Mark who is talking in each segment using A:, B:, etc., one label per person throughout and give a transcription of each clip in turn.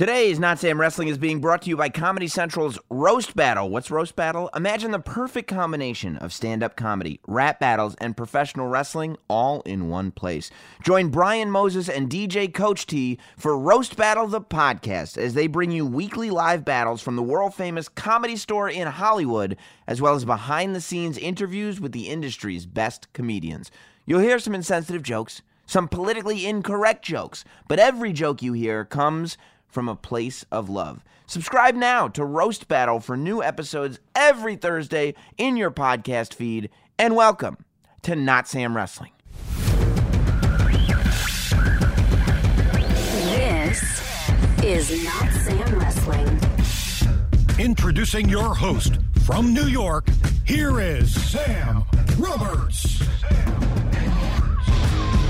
A: Today's Not Sam Wrestling is being brought to you by Comedy Central's Roast Battle. What's Roast Battle? Imagine the perfect combination of stand up comedy, rap battles, and professional wrestling all in one place. Join Brian Moses and DJ Coach T for Roast Battle the podcast as they bring you weekly live battles from the world famous comedy store in Hollywood, as well as behind the scenes interviews with the industry's best comedians. You'll hear some insensitive jokes, some politically incorrect jokes, but every joke you hear comes from a place of love. Subscribe now to Roast Battle for new episodes every Thursday in your podcast feed. And welcome to Not Sam Wrestling.
B: This is Not Sam Wrestling.
C: Introducing your host from New York, here is Sam Roberts.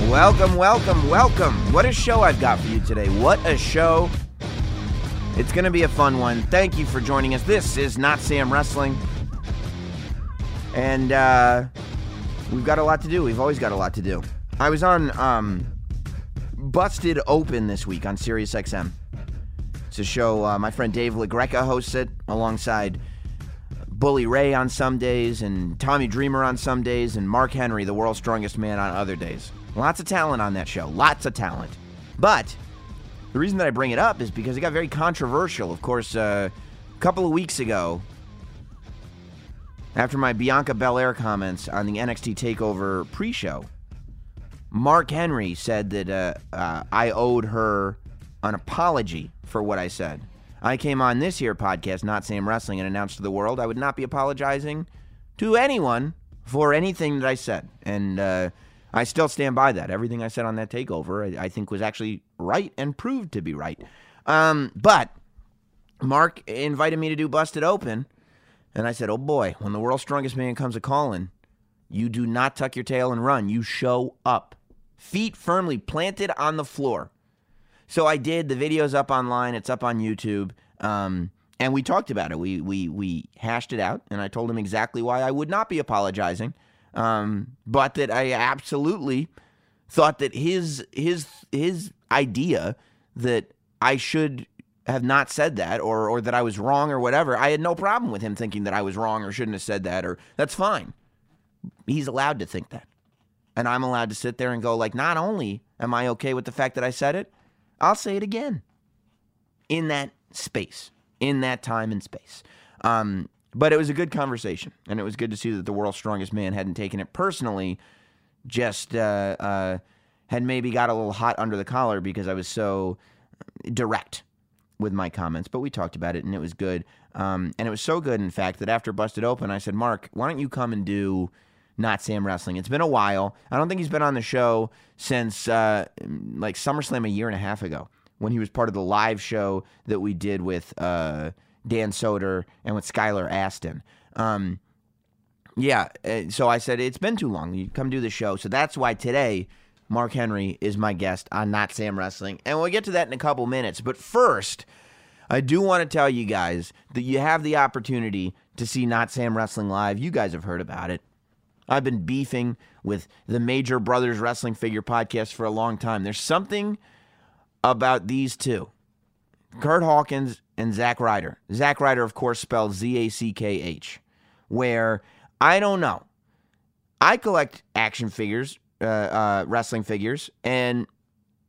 A: Welcome, welcome, welcome. What a show I've got for you today. What a show. It's going to be a fun one. Thank you for joining us. This is Not Sam Wrestling. And uh, we've got a lot to do. We've always got a lot to do. I was on um, Busted Open this week on SiriusXM. It's a show uh, my friend Dave LaGreca hosts it alongside Bully Ray on some days and Tommy Dreamer on some days and Mark Henry, the world's strongest man, on other days. Lots of talent on that show. Lots of talent. But the reason that I bring it up is because it got very controversial. Of course, uh, a couple of weeks ago, after my Bianca Belair comments on the NXT TakeOver pre-show, Mark Henry said that uh, uh, I owed her an apology for what I said. I came on this here podcast, Not Sam Wrestling, and announced to the world I would not be apologizing to anyone for anything that I said. And uh, I still stand by that. Everything I said on that takeover, I, I think, was actually right and proved to be right. Um, but Mark invited me to do Busted Open, and I said, "Oh boy, when the world's strongest man comes a calling, you do not tuck your tail and run. You show up, feet firmly planted on the floor." So I did. The video's up online. It's up on YouTube. Um, and we talked about it. We we we hashed it out, and I told him exactly why I would not be apologizing um, but that I absolutely thought that his his his idea that I should have not said that or or that I was wrong or whatever. I had no problem with him thinking that I was wrong or shouldn't have said that or that's fine. He's allowed to think that. And I'm allowed to sit there and go like not only am I okay with the fact that I said it, I'll say it again. In that space, in that time and space. Um, but it was a good conversation, and it was good to see that the world's strongest man hadn't taken it personally, just uh, uh, had maybe got a little hot under the collar because I was so direct with my comments. But we talked about it, and it was good. Um, and it was so good, in fact, that after Busted Open, I said, Mark, why don't you come and do Not Sam Wrestling? It's been a while. I don't think he's been on the show since uh, like SummerSlam a year and a half ago when he was part of the live show that we did with. Uh, Dan Soder and with Skylar Astin. Um, yeah, uh, so I said it's been too long. You come do the show, so that's why today Mark Henry is my guest on Not Sam Wrestling, and we'll get to that in a couple minutes. But first, I do want to tell you guys that you have the opportunity to see Not Sam Wrestling live. You guys have heard about it. I've been beefing with the Major Brothers Wrestling Figure podcast for a long time. There's something about these two, Curt Hawkins and Zack Ryder. Zack Ryder, of course, spelled Z A C K H, where I don't know. I collect action figures, uh, uh, wrestling figures, and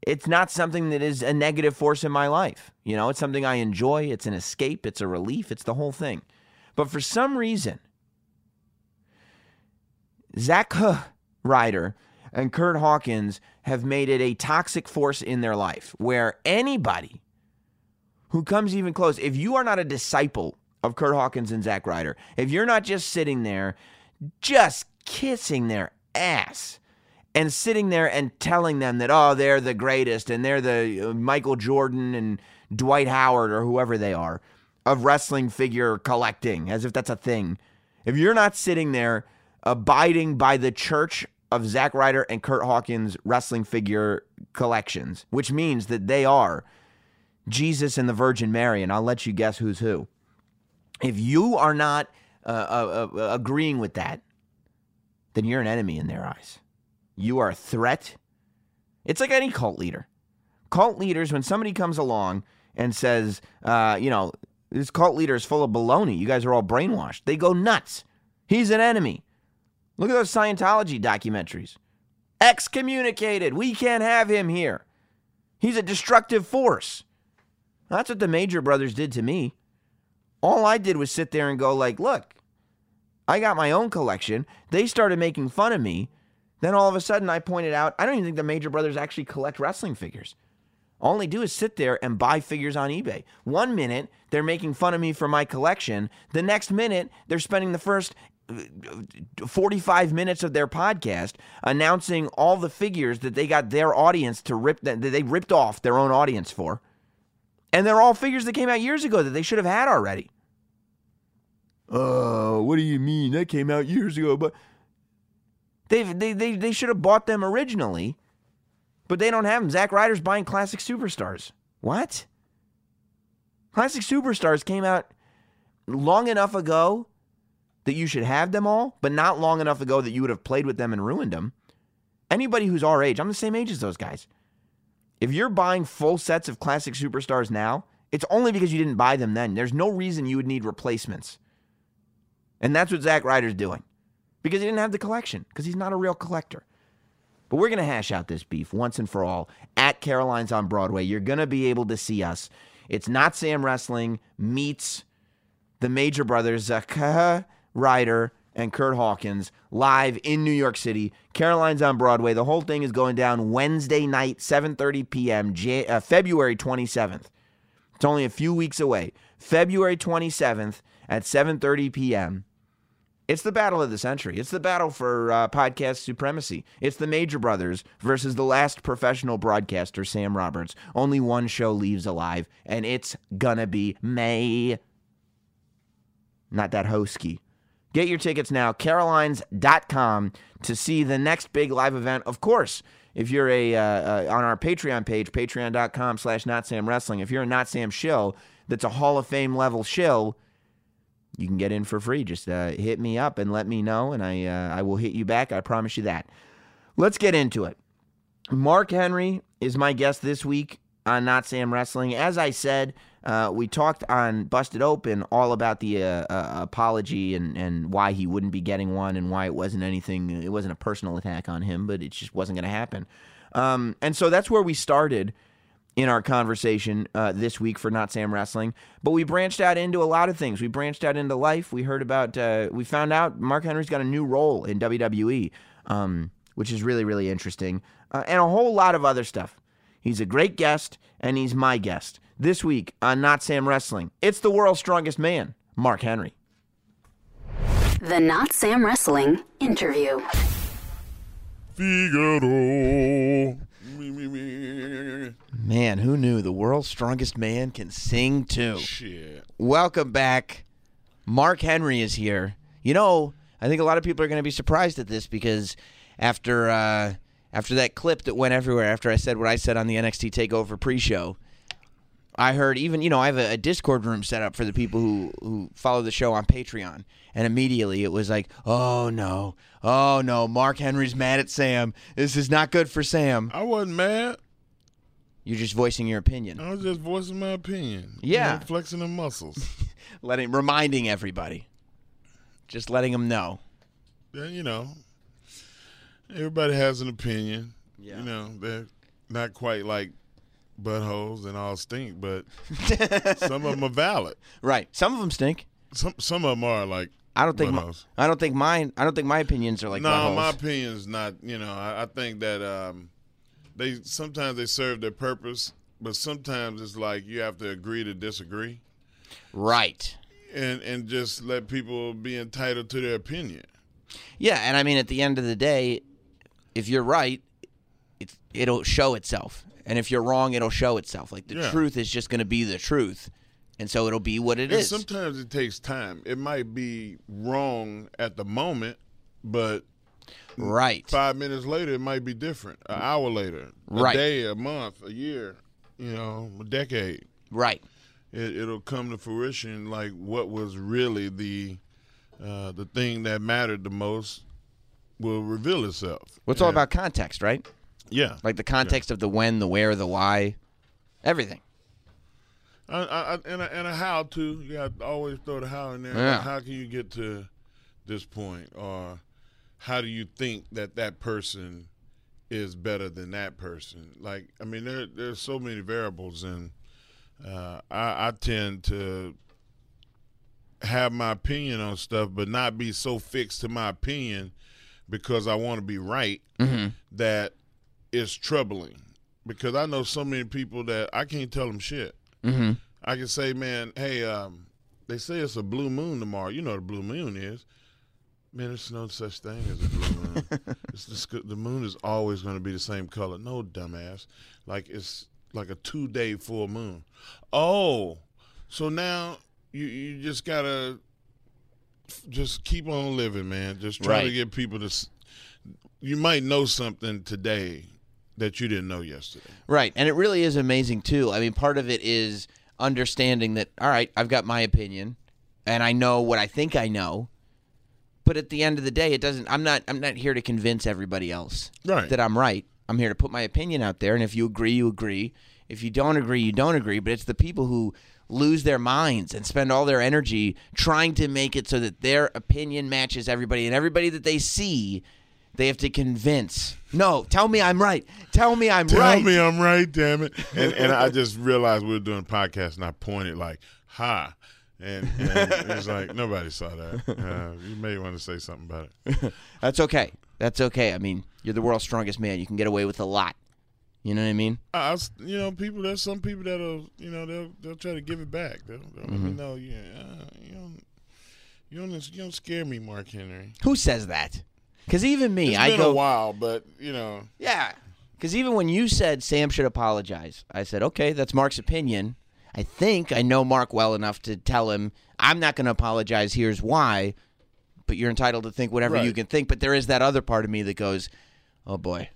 A: it's not something that is a negative force in my life. You know, it's something I enjoy. It's an escape. It's a relief. It's the whole thing. But for some reason, Zack Ryder and Curt Hawkins have made it a toxic force in their life where anybody who comes even close, if you are not a disciple of Curt Hawkins and Zack Ryder, if you're not just sitting there, just kissing their ass and sitting there and telling them that, oh, they're the greatest and they're the uh, Michael Jordan and Dwight Howard or whoever they are of wrestling figure collecting, as if that's a thing. If you're not sitting there abiding by the church of Zack Ryder and Curt Hawkins wrestling figure collections, which means that they are Jesus and the Virgin Mary, and I'll let you guess who's who. If you are not uh, uh, uh, agreeing with that, then you're an enemy in their eyes. You are a threat. It's like any cult leader. Cult leaders, when somebody comes along and says, uh, you know, this cult leader is full of baloney. You guys are all brainwashed. They go nuts. He's an enemy. Look at those Scientology documentaries. Excommunicated. We can't have him here. He's a destructive force. That's what the Major Brothers did to me. All I did was sit there and go like, "Look, I got my own collection." They started making fun of me. Then all of a sudden I pointed out, I don't even think the Major Brothers actually collect wrestling figures. All they do is sit there and buy figures on eBay. One minute, they're making fun of me for my collection. The next minute, they're spending the first uh, 45 minutes of their podcast announcing all the figures that they got their audience to rip that they ripped off their own audience for. And they're all figures that came out years ago that they should have had already. Oh, what do you mean? That came out years ago, but they they they, they should have bought them originally but they don't have them. Zack Ryder's buying Classic Superstars. What? Classic Superstars came out long enough ago that you should have them all, but not long enough ago that you would have played with them and ruined them. Anybody who's our age, I'm the same age as those guys. If you're buying full sets of Classic Superstars now, it's only because you didn't buy them then. There's no reason you would need replacements. And that's what Zack Ryder's doing. Because he didn't have the collection, because he's not a real collector. But we're going to hash out this beef once and for all at Caroline's on Broadway. You're going to be able to see us. It's not Sam Wrestling meets the Major Brothers, Zaka Ryder and Curt Hawkins live in New York City. Caroline's on Broadway. The whole thing is going down Wednesday night, 7:30 p.m., J- uh, February 27th. It's only a few weeks away. February 27th at 7:30 p.m. It's the battle of the century. It's the battle for uh, podcast supremacy. It's the Major Brothers versus the last professional broadcaster, Sam Roberts. Only one show leaves alive, and it's gonna be May. Not that hosky. Get your tickets now, carolines.com, to see the next big live event. Of course, if you're a uh, uh, on our Patreon page, patreon.com slash not Sam Wrestling, if you're a Not Sam shill that's a Hall of Fame level shill, you can get in for free. Just uh, hit me up and let me know, and I uh, I will hit you back. I promise you that. Let's get into it. Mark Henry is my guest this week on Not Sam Wrestling. As I said, uh, we talked on Busted Open all about the uh, uh, apology and, and why he wouldn't be getting one and why it wasn't anything. It wasn't a personal attack on him, but it just wasn't going to happen. Um, and so that's where we started in our conversation uh, this week for Not Sam Wrestling. But we branched out into a lot of things. We branched out into life. We heard about, uh, we found out Mark Henry's got a new role in WWE, um, which is really, really interesting, uh, and a whole lot of other stuff. He's a great guest, and he's my guest. This week on Not Sam Wrestling, it's the world's strongest man, Mark Henry.
B: The Not Sam Wrestling interview.
D: Figaro.
A: Man, who knew the world's strongest man can sing too?
D: Shit.
A: Welcome back. Mark Henry is here. You know, I think a lot of people are going to be surprised at this because after uh, after that clip that went everywhere, after I said what I said on the NXT Takeover pre-show, I heard even you know I have a, a Discord room set up for the people who who follow the show on Patreon, and immediately it was like, oh no, oh no, Mark Henry's mad at Sam. This is not good for Sam.
D: I wasn't mad.
A: You're just voicing your opinion,
D: I was just voicing my opinion. You
A: Yeah.
D: know, flexing the muscles.
A: letting reminding everybody, just letting them know.
D: yeah, you know, everybody has an opinion.
A: Yeah.
D: You know, they're not quite like buttholes and all stink, but some of them are valid.
A: Right. Some of them stink.
D: Some some of them are like.
A: I don't think. My. I don't think mine. I don't think my opinions are like.
D: no,
A: buttholes.
D: my opinion's not. You know, I, I think that um, they sometimes they serve their purpose, but sometimes it's like you have to agree to disagree,
A: Right.
D: and and just let people be entitled to their opinion.
A: Yeah, and I mean, at the end of the day, if you're right, it, it'll show itself, and if you're wrong, it'll show itself. Like the
D: Yeah.
A: truth is just going to be the truth, and so it'll be what it
D: And
A: is.
D: sometimes it takes time. It might be wrong at the moment, but
A: right.
D: five minutes later it might be different. An hour later, a
A: Right.
D: day, a month, a year, you know, a decade.
A: Right.
D: It, it'll come to fruition like what was really the uh, the thing that mattered the most will reveal itself.
A: Well, it's all
D: And-
A: about context, right?
D: Yeah,
A: Like the context of the when, the where, the why, everything.
D: I, I, and a, and a how to. You got to always throw the how in there.
A: Yeah.
D: How can you get to this point, or how do you think that that person is better than that person? Like, I mean, there there's so many variables, and uh, I, I tend to have my opinion on stuff, but not be so fixed to my opinion because I want to be right that it's troubling. Because I know so many people that I can't tell them shit.
A: Mm-hmm.
D: I can say, man, hey, um, they say it's a blue moon tomorrow. You know what a blue moon is. Man, there's no such thing as a blue moon. it's just, the moon is always going to be the same color. No, dumbass. Like it's like a two day full moon. Oh, so now you you just gotta just keep on living, man. Just try to get people to. You might know something today that you didn't know yesterday.
A: Right. And it really is amazing, too. I mean, part of it is understanding that, all right, I've got my opinion and I know what I think I know. But at the end of the day, it doesn't, I'm not, I'm not here to convince everybody else
D: Right.
A: that I'm right. I'm here to put my opinion out there. And if you agree, you agree. If you don't agree, you don't agree. But it's the people who lose their minds and spend all their energy trying to make it so that their opinion matches everybody and everybody that they see. They have to convince. No, tell me I'm right. Tell me I'm
D: Tell
A: right.
D: Tell me I'm right, damn it. And and I just realized we were doing a podcast and I pointed like, ha. And, and it's like, nobody saw that. Uh, you may want to say something about it.
A: That's okay. That's okay. I mean, you're the world's strongest man. You can get away with a lot. You know what I mean?
D: I, you know, people, there's some people that'll, you know, they'll they'll try to give it back. They'll, they'll let me know, yeah, uh, you don't, you don't, you don't scare me, Mark Henry.
A: Who says that? Because even me,
D: It's
A: I
D: been
A: go,
D: a while, but, you know,
A: yeah. Because even when you said Sam should apologize, I said, okay, that's Mark's opinion. I think I know Mark well enough to tell him I'm not going to apologize. Here's why. But you're entitled to think whatever you can think. But there is that other part of me that goes, oh boy,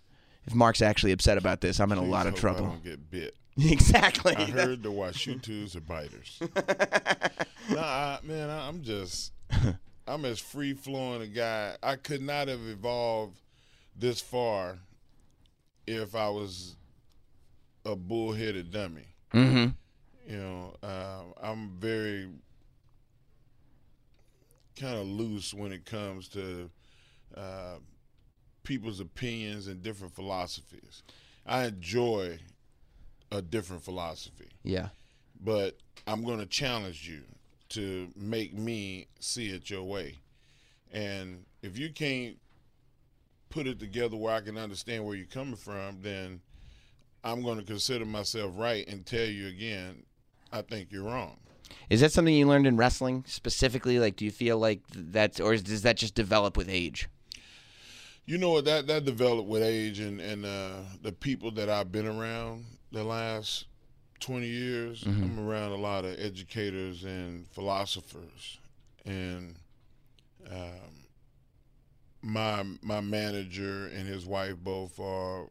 A: if Mark's actually upset about this, I'm in a lot of
D: hope I
A: trouble.
D: don't get bit.
A: exactly.
D: I heard the Washutus are biters. nah, I, man, I, I'm just, I'm as free flowing a guy. I could not have evolved this far if I was a bullheaded dummy.
A: mm-hmm.
D: You know, uh, I'm very kind of loose when it comes to uh, people's opinions and different philosophies. I enjoy a different philosophy
A: Yeah.
D: but I'm going to challenge you to make me see it your way. And if you can't put it together where I can understand where you're coming from, then I'm going to consider myself right and tell you again, I think you're wrong.
A: Is that something you learned in wrestling specifically? Like, do you feel like that's, or does that just develop with age?
D: You know what that that developed with age and and uh, the people that I've been around the last twenty years. I'm around a lot of educators and philosophers, and um, my my manager and his wife both are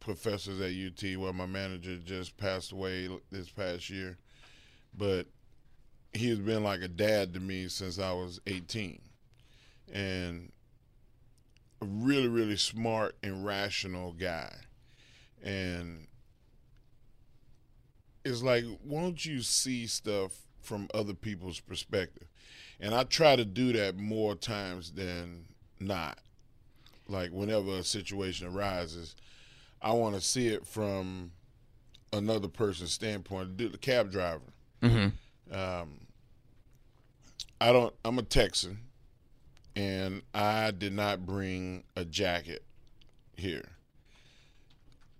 D: professors at UT. Well, my manager just passed away this past year, but he has been like a dad to me since I was 18, and a really really smart and rational guy and it's like won't you see stuff from other people's perspective and i try to do that more times than not like whenever a situation arises i want to see it from another person's standpoint the cab driver
A: Mm-hmm.
D: um, I don't. I'm a Texan, and I did not bring a jacket here.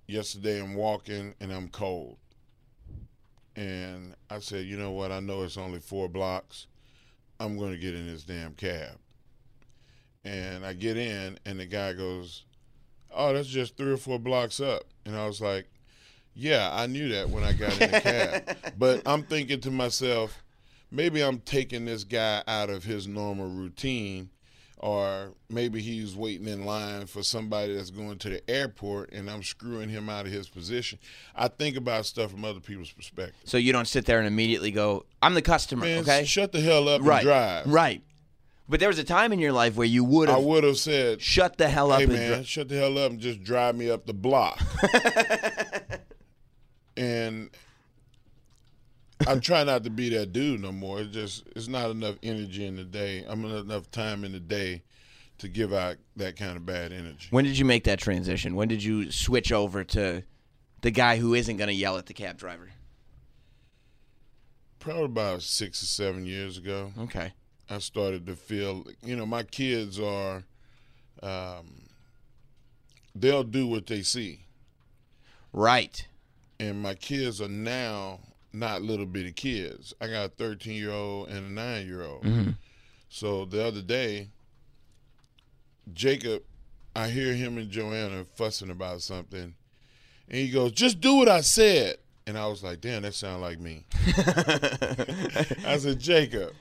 D: Yesterday, I'm walking and I'm cold, and I said, you know what? I know it's only four blocks. I'm going to get in this damn cab, and I get in, and the guy goes, "Oh, that's just three or four blocks up," and I was like. Yeah, I knew that when I got in the cab. But I'm thinking to myself, maybe I'm taking this guy out of his normal routine, or maybe he's waiting in line for somebody that's going to the airport and I'm screwing him out of his position. I think about stuff from other people's perspective.
A: So you don't sit there and immediately go, "I'm the customer."
D: Man,
A: okay.
D: shut the hell up
A: right.
D: and drive.
A: Right. But there was a time in your life where you would have.
D: I would have said,
A: shut the hell up
D: hey man, shut the hell up and just drive me up the block. and I try not to be that dude no more. It's just it's not enough energy in the day. I'm not enough time in the day to give out that kind of bad energy.
A: When did you make that transition? When did you switch over to the guy who isn't going to yell at the cab driver?
D: Probably about six or seven years ago.
A: Okay.
D: I started to feel, you know, my kids are, um, they'll do what they see.
A: Right.
D: And my kids are now not little bitty kids. I got a 13 year old and a nine year old. Mm-hmm. So the other day, Jacob, I hear him and Joanna fussing about something. And he goes, just do what I said. And I was like, damn, that sounds like me. I said, Jacob,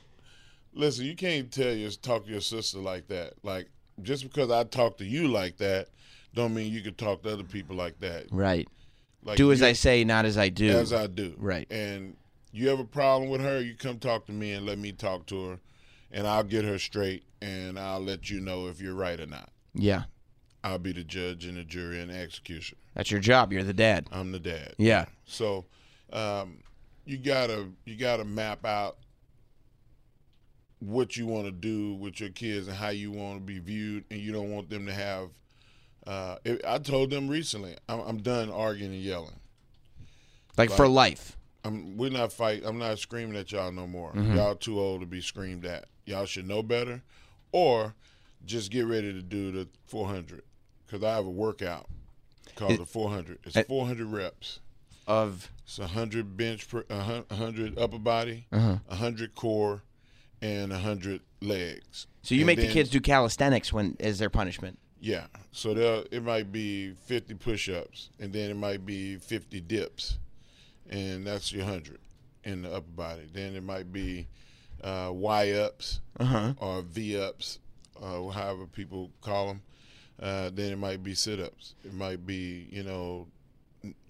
D: listen, you can't tell your talk to your sister like that. Like just because I talk to you like that, don't mean you can talk to other people like that.
A: Right.
D: Like
A: do as
D: you-
A: I say, not as I do.
D: as I do.
A: Right.
D: And you have a problem with her, you come talk to me and let me talk to her, and I'll get her straight, and I'll let you know if you're right or not.
A: yeah.
D: I'll be the judge and the jury and the executioner.
A: That's your job. You're the dad.
D: I'm the dad.
A: Yeah.
D: So um, you gotta you gotta map out what you want to do with your kids and how you want to be viewed, and you don't want them to have. Uh, it, I told them recently, I'm, I'm done arguing and yelling.
A: Like for life.
D: I'm, we're not fight. I'm not screaming at y'all no more. Y'all too old to be screamed at. Y'all should know better, or just get ready to do the 400 because I have a workout called
A: It-
D: the 400. It's
A: it-
D: 400 reps.
A: Of
D: It's 100 bench, per, a 100 upper body,
A: Uh-huh.
D: a 100 core, and 100 legs.
A: so you
D: And
A: make the kids do calisthenics when as their punishment.
D: Yeah. So there, it might be 50 push-ups, and then it might be 50 dips, and that's your 100 in the upper body. Then it might be uh, Y-ups or V-ups, uh, however people call them. Uh, then it might be sit-ups. It might be, you know,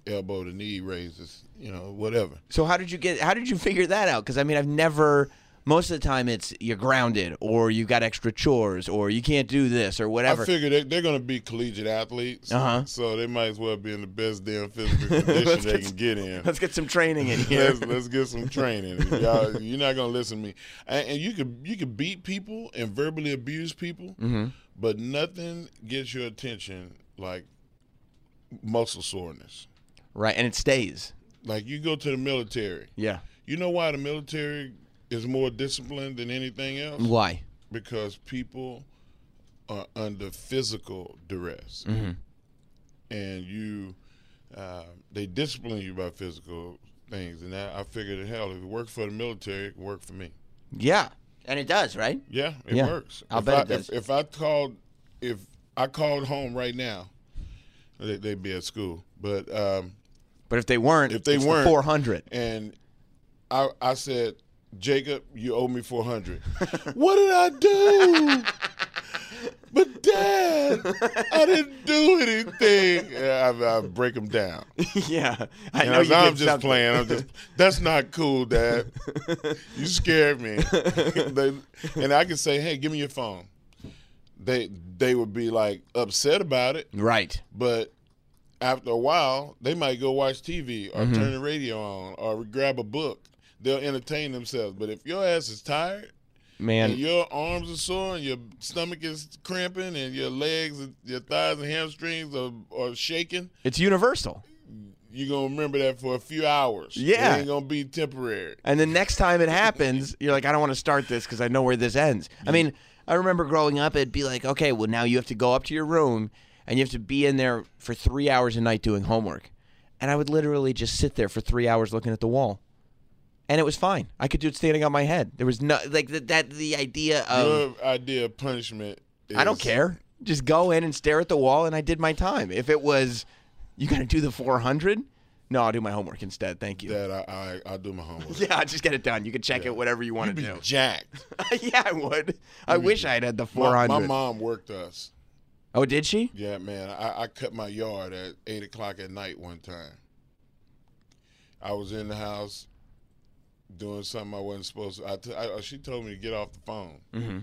D: elbow to knee raises, you know, whatever.
A: So how did you get? How did you figure that out? Because I mean, I've never. Most of the time, it's you're grounded, or you've got extra chores, or you can't do this, or whatever.
D: I figure they, they're going to be collegiate athletes,
A: Uh-huh.
D: so they might as well be in the best damn physical condition they can get in.
A: Let's get some training in here.
D: let's, let's get some training. Y'all, you're not gonna listen to me. And, and you could you could beat people and verbally abuse people,
A: Mm-hmm.
D: but nothing gets your attention like muscle soreness.
A: right, and it stays.
D: Like you go to the military.
A: Yeah.
D: You know why the military is more disciplined than anything else?
A: Why?
D: Because people are under physical duress,
A: Mm-hmm.
D: and you uh, they discipline you by physical things. And I, I figured, hell, if it works for the military, it can work for me.
A: Yeah, and it does, right?
D: Yeah, it
A: Yeah,
D: works.
A: I'll
D: if
A: bet
D: I,
A: it does.
D: If, if I called, if I called home right now, they, they'd be at school. But um,
A: But if they weren't,
D: If they
A: it's
D: weren't-
A: four hundred.
D: and I, I said, Jacob, you owe me four hundred. what did I do? but Dad, I didn't do anything. I, I break them down.
A: yeah, I
D: and
A: know.
D: I,
A: you
D: I'm just
A: something.
D: playing. I'm just. That's not cool, Dad. you scared me. they, and I can say, "Hey, give me your phone." They they would be like upset about it,
A: Right.
D: but after a while, they might go watch TV or
A: Mm-hmm.
D: turn the radio on or grab a book. They'll entertain themselves. But if your ass is tired
A: Man,
D: and your arms are sore and your stomach is cramping and your legs, and your thighs and hamstrings are, are shaking,
A: it's universal.
D: you're gonna remember that for a few hours.
A: Yeah.
D: it ain't gonna be temporary.
A: And the next time it happens, you're like, I don't want to start this because I know where this ends. I mean, I remember growing up, it'd be like, okay, well, now you have to go up to your room and you have to be in there for three hours a night doing homework. And I would literally just sit there for three hours looking at the wall. And it was fine. I could do it standing on my head. There was no, like, that, that the idea of,
D: Your idea of punishment. Is,
A: I don't care. Just go in and stare at the wall, and I did my time. If it was, you got to do the 400, no, I'll do my homework instead. Thank you.
D: That I I I do my homework.
A: Yeah, just get it done. You can check it whatever you want
D: You'd
A: to
D: be
A: do.
D: jacked.
A: yeah, I would. I wish I had had the
D: My,
A: 400.
D: my mom worked us.
A: oh, did she?
D: Yeah, man. I, I cut my yard at eight o'clock at night one time. I was in the house doing something I wasn't supposed to. I t- I, she told me to get off the phone.
A: Mm-hmm.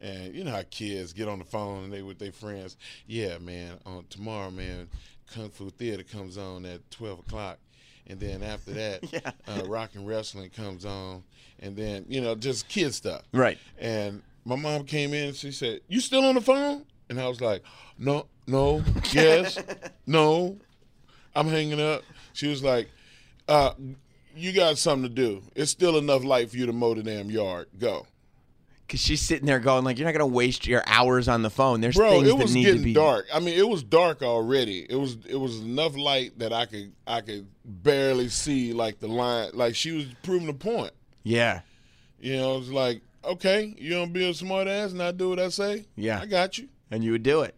D: And you know how kids get on the phone and they with their friends. Yeah, man. On tomorrow, man, Kung Fu Theater comes on at twelve o'clock, and then after that,
A: Yeah.
D: uh, rock and wrestling comes on, and then you know just kid stuff.
A: Right.
D: And my mom came in and she said, "You still on the phone?" And I was like, "No, no, yes, no." I'm hanging up. She was like, uh, "You got something to do. It's still enough light for you to mow the damn yard. Go."
A: Because she's sitting there going like, "You're not gonna waste your hours on the phone. There's
D: Bro,
A: things
D: it was
A: that need to
D: getting
A: be
D: dark. I mean, it was dark already. It was it was enough light that I could I could barely see like the line. Like she was proving a point.
A: Yeah,
D: You know, it's like, okay, you don't be a smart ass and I do what I say.
A: Yeah.
D: I got you.
A: and you would do it.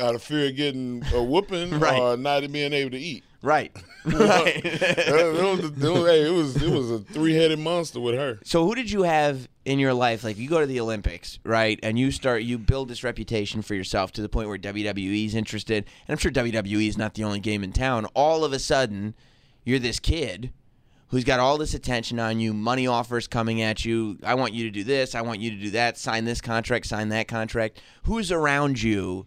D: Out of fear of getting a whooping
A: Right.
D: or not being able to eat.
A: Right. Right.
D: it, was, it was- hey, it was it was a three headed monster with her.
A: So who did you have in your life? Like you go to the Olympics, right? And you start you build this reputation for yourself to the point where WWE's interested. And I'm sure WWE is not the only game in town. All of a sudden, you're this kid who's got all this attention on you, money offers coming at you. I want you to do this, I want you to do that, sign this contract, sign that contract. Who's around you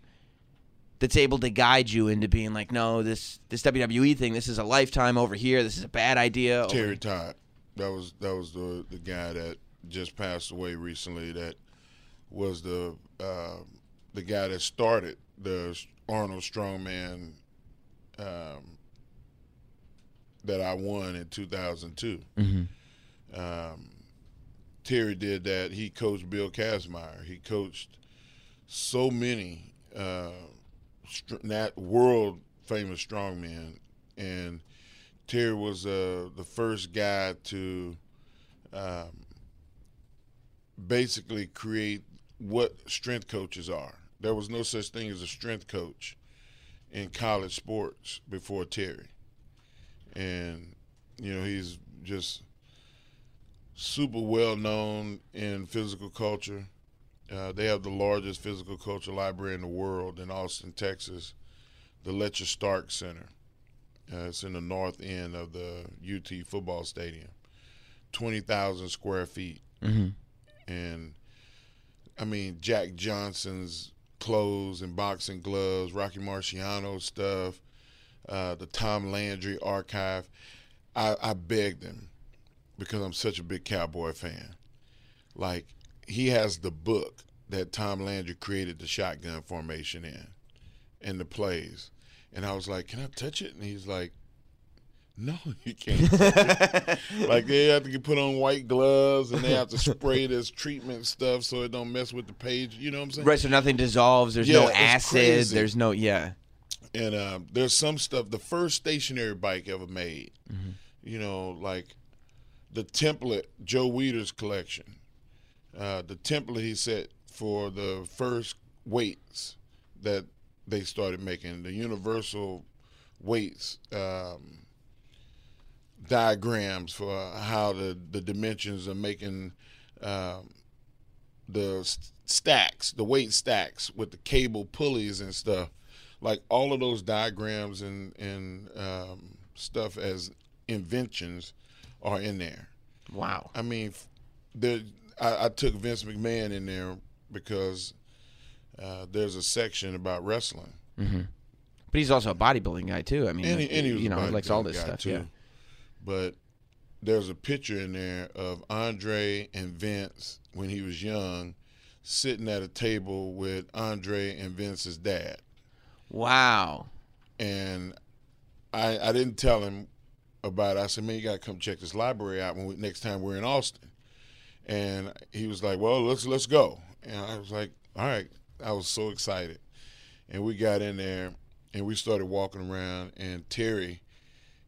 A: that's able to guide you into being like, no, this this WWE thing, this is a lifetime over here. This is a bad idea. over-
D: Terry Todd. That was that was the the guy that just passed away recently. That was the uh, the guy that started the Arnold Strongman um, that I won in 2002. Um, Terry did that. He coached Bill Kazmaier. He coached so many uh, nat- world famous strongman, and Terry was uh, the first guy to um, basically create what strength coaches are. There was no such thing as a strength coach in college sports before Terry. And, you know, he's just super well known in physical culture. Uh, they have the largest physical culture library in the world in Austin, Texas, the Lutcher Stark Center. Uh, it's in the north end of the UT football stadium, 20,000 square feet.
A: Mhm.
D: And I mean, Jack Johnson's clothes and boxing gloves, Rocky Marciano stuff, uh, the Tom Landry archive. I, I begged him because I'm such a big cowboy fan. Like, he has the book that Tom Landry created the shotgun formation in and the plays. And I was like, Can I touch it? And he's like, No, you can't. touch it." like they have to get put on white gloves and they have to spray this treatment stuff so it don't mess with the page. You know what I'm saying?
A: Right, so nothing dissolves. There's
D: Yeah,
A: no acid.
D: crazy.
A: There's no yeah.
D: and um, there's some stuff. The first stationary bike ever made, you know, like the template Joe Weider's collection, uh, the template he set for the first weights that they started making, the universal weights um, diagrams for how the the dimensions of making. Um, the s- stacks, the weight stacks with the cable pulleys and stuff, like all of those diagrams and and um, stuff as inventions are in there.
A: Wow.
D: I mean, the I, I took Vince McMahon in there because uh, there's a section about wrestling,
A: But he's also a bodybuilding guy too. I mean,
D: and he, and he was
A: you know, he likes all this stuff.
D: too.
A: Yeah.
D: But there's a picture in there of Andre and Vince when he was young, sitting at a table with Andre and Vince's dad.
A: Wow.
D: and I I didn't tell him about it. I said, man, you gotta come check this library out when we, next time we're in Austin. And he was like, well, let's let's go. And I was like, all right. I was so excited, and we got in there and we started walking around. And Terry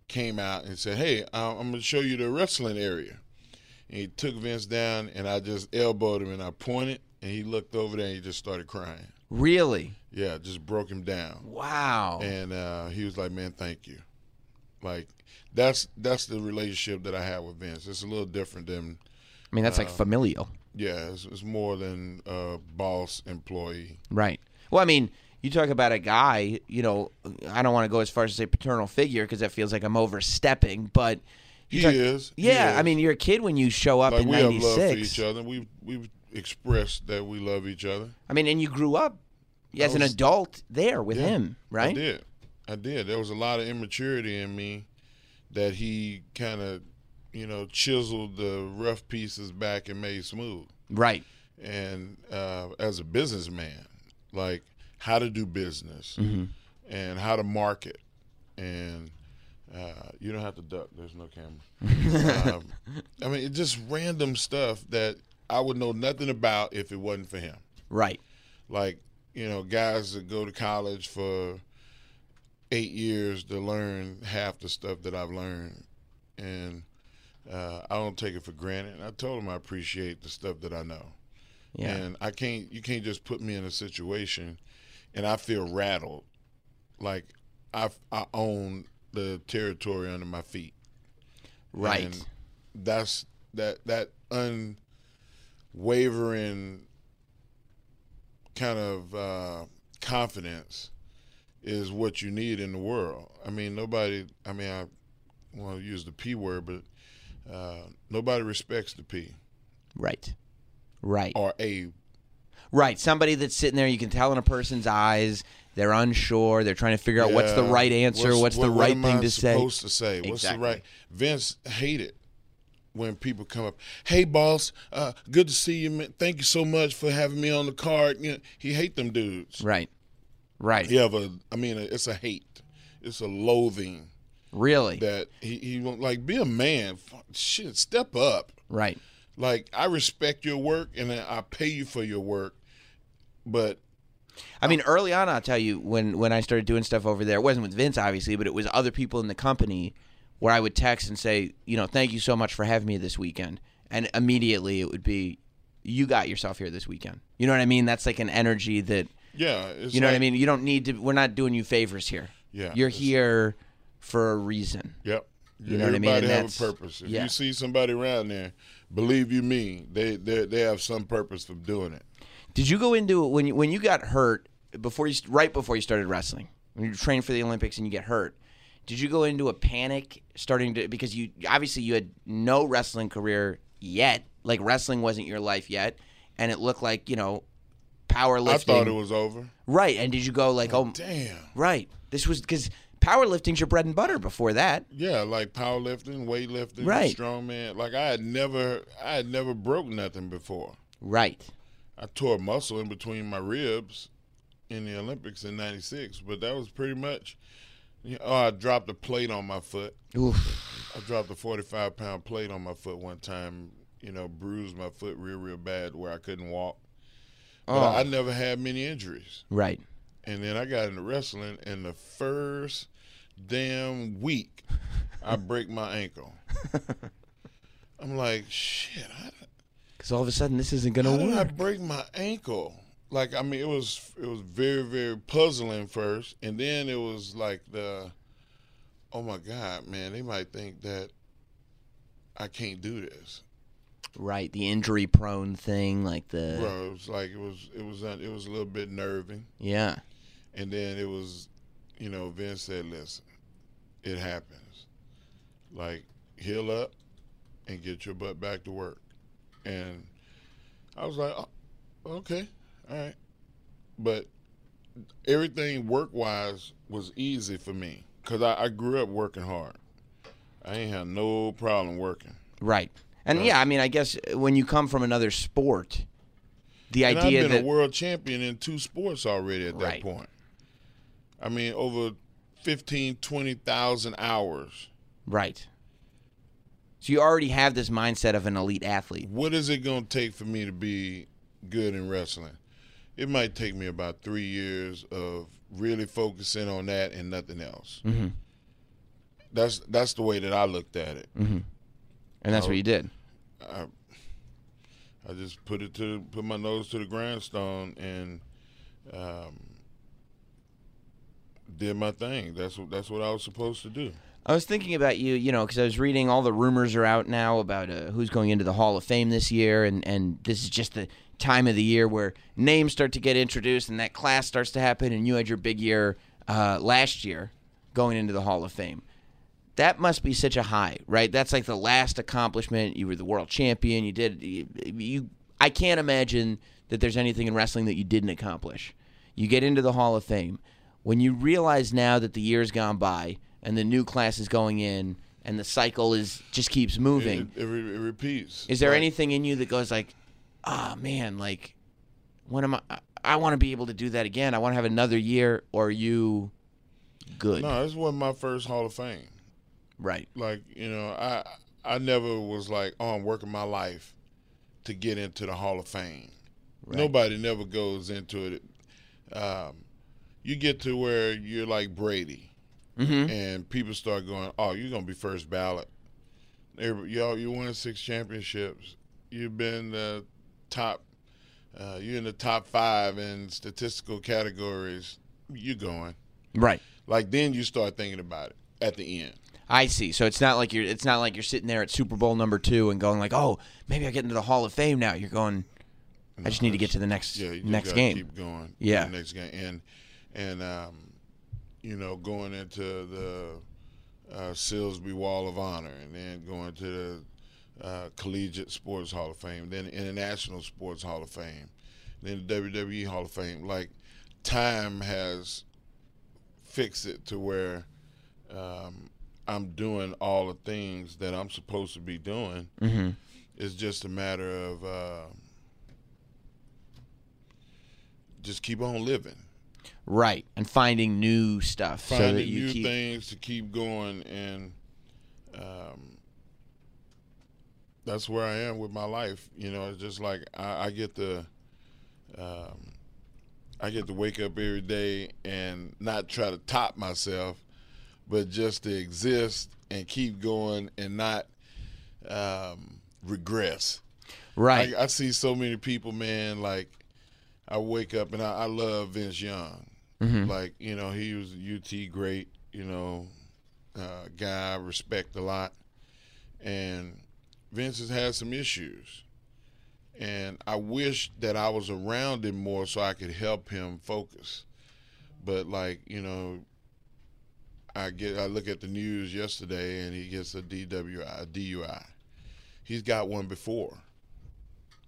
D: came out and said, hey, I'm gonna show you the wrestling area. And he took Vince down, and I just elbowed him, and I pointed, and he looked over there, and he just started crying.
A: Really?
D: Yeah, just broke him down
A: Wow.
D: and uh, he was like, "Man, thank you." Like that's that's the relationship that I have with Vince. It's a little different than
A: I mean, that's like familial,
D: yeah, it's, it's more than uh, boss employee.
A: right? Well, I mean, you talk about a guy. You know, I don't want to go as far as to say paternal figure because that feels like I'm overstepping. But you
D: He
A: talk-
D: is. he
A: Yeah, I
D: is.
A: mean, you're a kid when you show up
D: like
A: in
D: we have love for
A: '96.
D: each other. We we've expressed that we love each other.
A: I mean, and you grew up as an
D: was-
A: adult there with
D: Yeah,
A: him, right?
D: I did. I did. There was a lot of immaturity in me that he kind of, you know, chiseled the rough pieces back and made smooth.
A: Right.
D: And uh, as a businessman, like how to do business and how to market, and uh, you don't have to duck. There's no camera. um, I mean, it's just random stuff that I would know nothing about if it wasn't for him.
A: Right.
D: Like you know, guys that go to college for eight years to learn half the stuff that I've learned, and uh, I don't take it for granted. And I told him I appreciate the stuff that I know,
A: Yeah.
D: and I can't. You can't just put me in a situation, and I feel rattled, like I I own the territory under my feet.
A: right.
D: And that's that that unwavering kind of uh, confidence is what you need in the world. I mean, nobody. I mean, I want to use the p word, but uh, nobody respects the p
A: right. Right.
D: or a.
A: Right. Somebody that's sitting there, you can tell in a person's eyes, they're unsure. They're trying to figure out what's the right answer, what's, the
D: what- what
A: right
D: am
A: thing to say.
D: Supposed to say what's the right. Vince hated when people come up. Hey, boss, uh, good to see you. Man. Thank you so much for having me on the card. You know, he hate them dudes.
A: Right. Right.
D: He have a. I mean, it's a hate. It's a loathing
A: Really.
D: that he he won't like be a man. Shit, step up.
A: right.
D: Like I respect your work and I pay you for your work, but
A: I mean, early on, I'll tell you when when I started doing stuff over there, it wasn't with Vince, obviously, but it was other people in the company where I would text and say, you know, thank you so much for having me this weekend, and immediately it would be, you got yourself here this weekend. You know what I mean? That's like an energy that
D: yeah,
A: you know what I mean. You don't need to. We're not doing you favors here.
D: Yeah,
A: you're here for a reason.
D: Yep.
A: You know what I mean?
D: Everybody
A: And
D: have a purpose. If
A: yeah.
D: you see somebody around there, believe you me, they they they have some purpose for doing it.
A: Did you go into it when you, when you got hurt before you right before you started wrestling? When you trained for the Olympics and you get hurt, did you go into a panic starting to because you obviously you had no wrestling career yet, like wrestling wasn't your life yet, and it looked like you know powerlifting.
D: I thought it was over.
A: right. And did you go like oh
D: Damn.
A: right? This was because powerlifting's your bread and butter before that.
D: Yeah, like powerlifting, weightlifting,
A: Right.
D: strongman. Like I had never I had never broke nothing before.
A: Right.
D: I tore muscle in between my ribs in the Olympics in '96, but that was pretty much. You know, oh, I dropped a plate on my foot.
A: Oof.
D: I dropped a 45 pound plate on my foot one time. You know, bruised my foot real, real bad where I couldn't walk. But
A: Oh.
D: I, I never had many injuries.
A: Right.
D: And then I got into wrestling, and the first damn week, I break my ankle. I'm like, shit,
A: Because all of a sudden this isn't gonna
D: how did I break my ankle? Like, I mean, it was it was very very puzzling first, and then it was like the, oh my god, man, they might think that I can't do this.
A: Right. The injury prone thing, like the
D: Bro, it was like it was it was it was a little bit nerving.
A: yeah.
D: And then it was, you know, Vince said, listen, it happens. Like, heal up and get your butt back to work. And I was like, oh, okay, all right. But everything work wise was easy for me because I, I grew up working hard. I ain't had no problem working.
A: Right. And yeah, I mean, I guess when you come from another sport, the
D: And
A: idea
D: I've been
A: that
D: a world champion in two sports already at that point. I mean, over 15, 20,000 hours.
A: right. So you already have this mindset of an elite athlete.
D: What is it going to take for me to be good in wrestling? It might take me about three years of really focusing on that and nothing else.
A: Mm-hmm.
D: That's that's the way that I looked at it.
A: And that's what you did.
D: I, I just put it to put my nose to the grindstone and um, did my thing. That's what that's what I was supposed to do.
A: I was thinking about you, you know, because I was reading all the rumors are out now about uh, who's going into the Hall of Fame this year, and and this is just the time of the year where names start to get introduced and that class starts to happen, and you had your big year uh, last year going into the Hall of Fame. That must be such a high, right? That's like the last accomplishment. You were the world champion. You did you, you I can't imagine that there's anything in wrestling that you didn't accomplish. You get into the Hall of Fame. When you realize now that the year's gone by and the new class is going in, and the cycle is just keeps moving.
D: It, it, it repeats.
A: Is there
D: Like,
A: anything in you that goes like, ah, man, like, when am I? I- I want to be able to do that again. I want to have another year. Or are you good?
D: No, this wasn't my first Hall of Fame.
A: Right.
D: Like you know, I I never was like, oh, I'm working my life to get into the Hall of Fame. Nobody never goes into it. Um, you get to where you're like Brady,
A: Mm-hmm.
D: and people start going, "Oh, you're gonna be first ballot." Y'all, you won six championships. You've been the top. Uh, you're in the top five in statistical categories. You're going
A: Right.
D: like then you start thinking about it at the end.
A: I see. So it's not like you're. It's not like you're sitting there at Super Bowl number two and going like, oh, maybe I get into the Hall of Fame now. You're going. I just need to get to the next
D: Yeah, you
A: next game.
D: Keep going.
A: Yeah.
D: the next game, and and um, you know, going into the uh, Silsbee Wall of Honor, and then going to the uh, Collegiate Sports Hall of Fame, then International Sports Hall of Fame, then the WWE Hall of Fame. Like time has fixed it to where um, I'm doing all the things that I'm supposed to be doing.
A: Mm-hmm.
D: It's just a matter of uh, just keep on living,
A: Right. And finding new stuff so that
D: finding
A: you
D: new
A: keep.
D: things to keep going, and um, that's where I am with my life. You know, it's just like I, I get to, um, I get to wake up every day and not try to top myself, but just to exist and keep going and not um, regress.
A: Right.
D: I, I see so many people, man. Like I wake up and I, I love Vince Young. Like you know, he was a UT great. You know, uh, guy I respect a lot, and Vince has had some issues, and I wish that I was around him more so I could help him focus. But like you know, I get I look at the news yesterday and he gets a DWI, a DUI. He's got one before.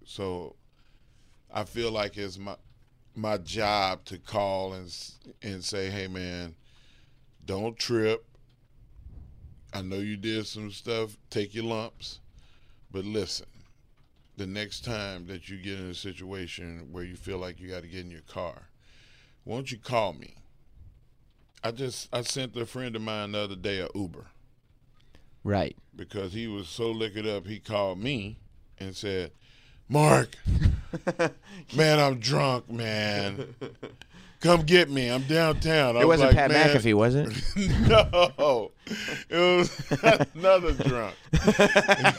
D: So I feel like it's my my job to call and and say, "Hey man, don't trip. I know you did some stuff. Take your lumps, but listen. The next time that you get in a situation where you feel like you got to get in your car, won't you call me? I just I sent a friend of mine the other day a Uber
A: right.
D: because he was so liquored up. He called me and said, "Mark, man, I'm drunk, man. Come get me. I'm downtown." I
A: It
D: was
A: wasn't
D: like,
A: Pat
D: "Man,
A: McAfee, was it?
D: no, it was another drunk.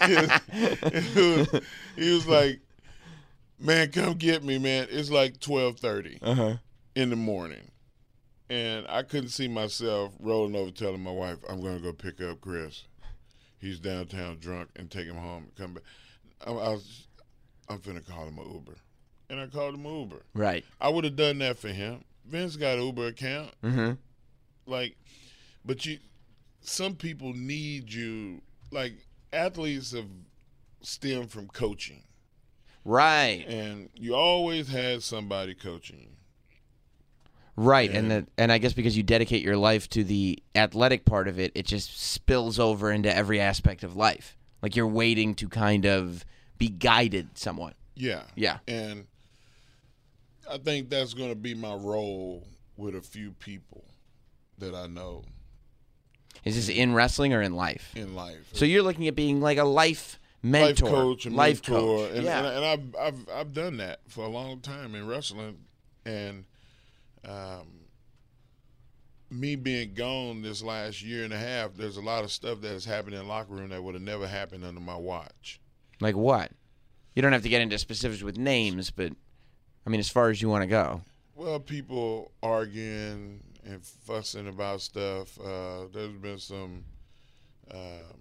D: It was- he was like, "Man, come get me, man. It's like twelve thirty
A: Uh-huh.
D: in the morning." And I couldn't see myself rolling over telling my wife, I'm going to go pick up Chris. He's downtown drunk and take him home and come back. I, I was, I'm finna call him an Uber. And I called him an Uber.
A: Right.
D: I would have done that for him. Vince got an Uber account.
A: Mm-hmm.
D: Like, but you, some people need you. Like, athletes have stemmed from coaching.
A: Right.
D: And you always had somebody coaching you.
A: Right, and
D: Yeah.
A: the, and I guess because you dedicate your life to the athletic part of it, it just spills over into every aspect of life. Like you're waiting to kind of be guided somewhat.
D: Yeah.
A: Yeah.
D: And I think that's going to be my role with a few people that I know
A: Is this in wrestling or in life?
D: in life.
A: So you're looking at being like a life mentor,
D: life coach and
A: life
D: mentor.
A: coach.
D: And,
A: yeah.
D: and, and I've, I've, I've done that for a long time in wrestling. And um, me being gone this last year and a half, there's a lot of stuff that has happened in the locker room that would have never happened under my watch.
A: Like what? You don't have to get into specifics with names, but I mean, as far as you want to go.
D: Well, people arguing and fussing about stuff. Uh, there's been some um,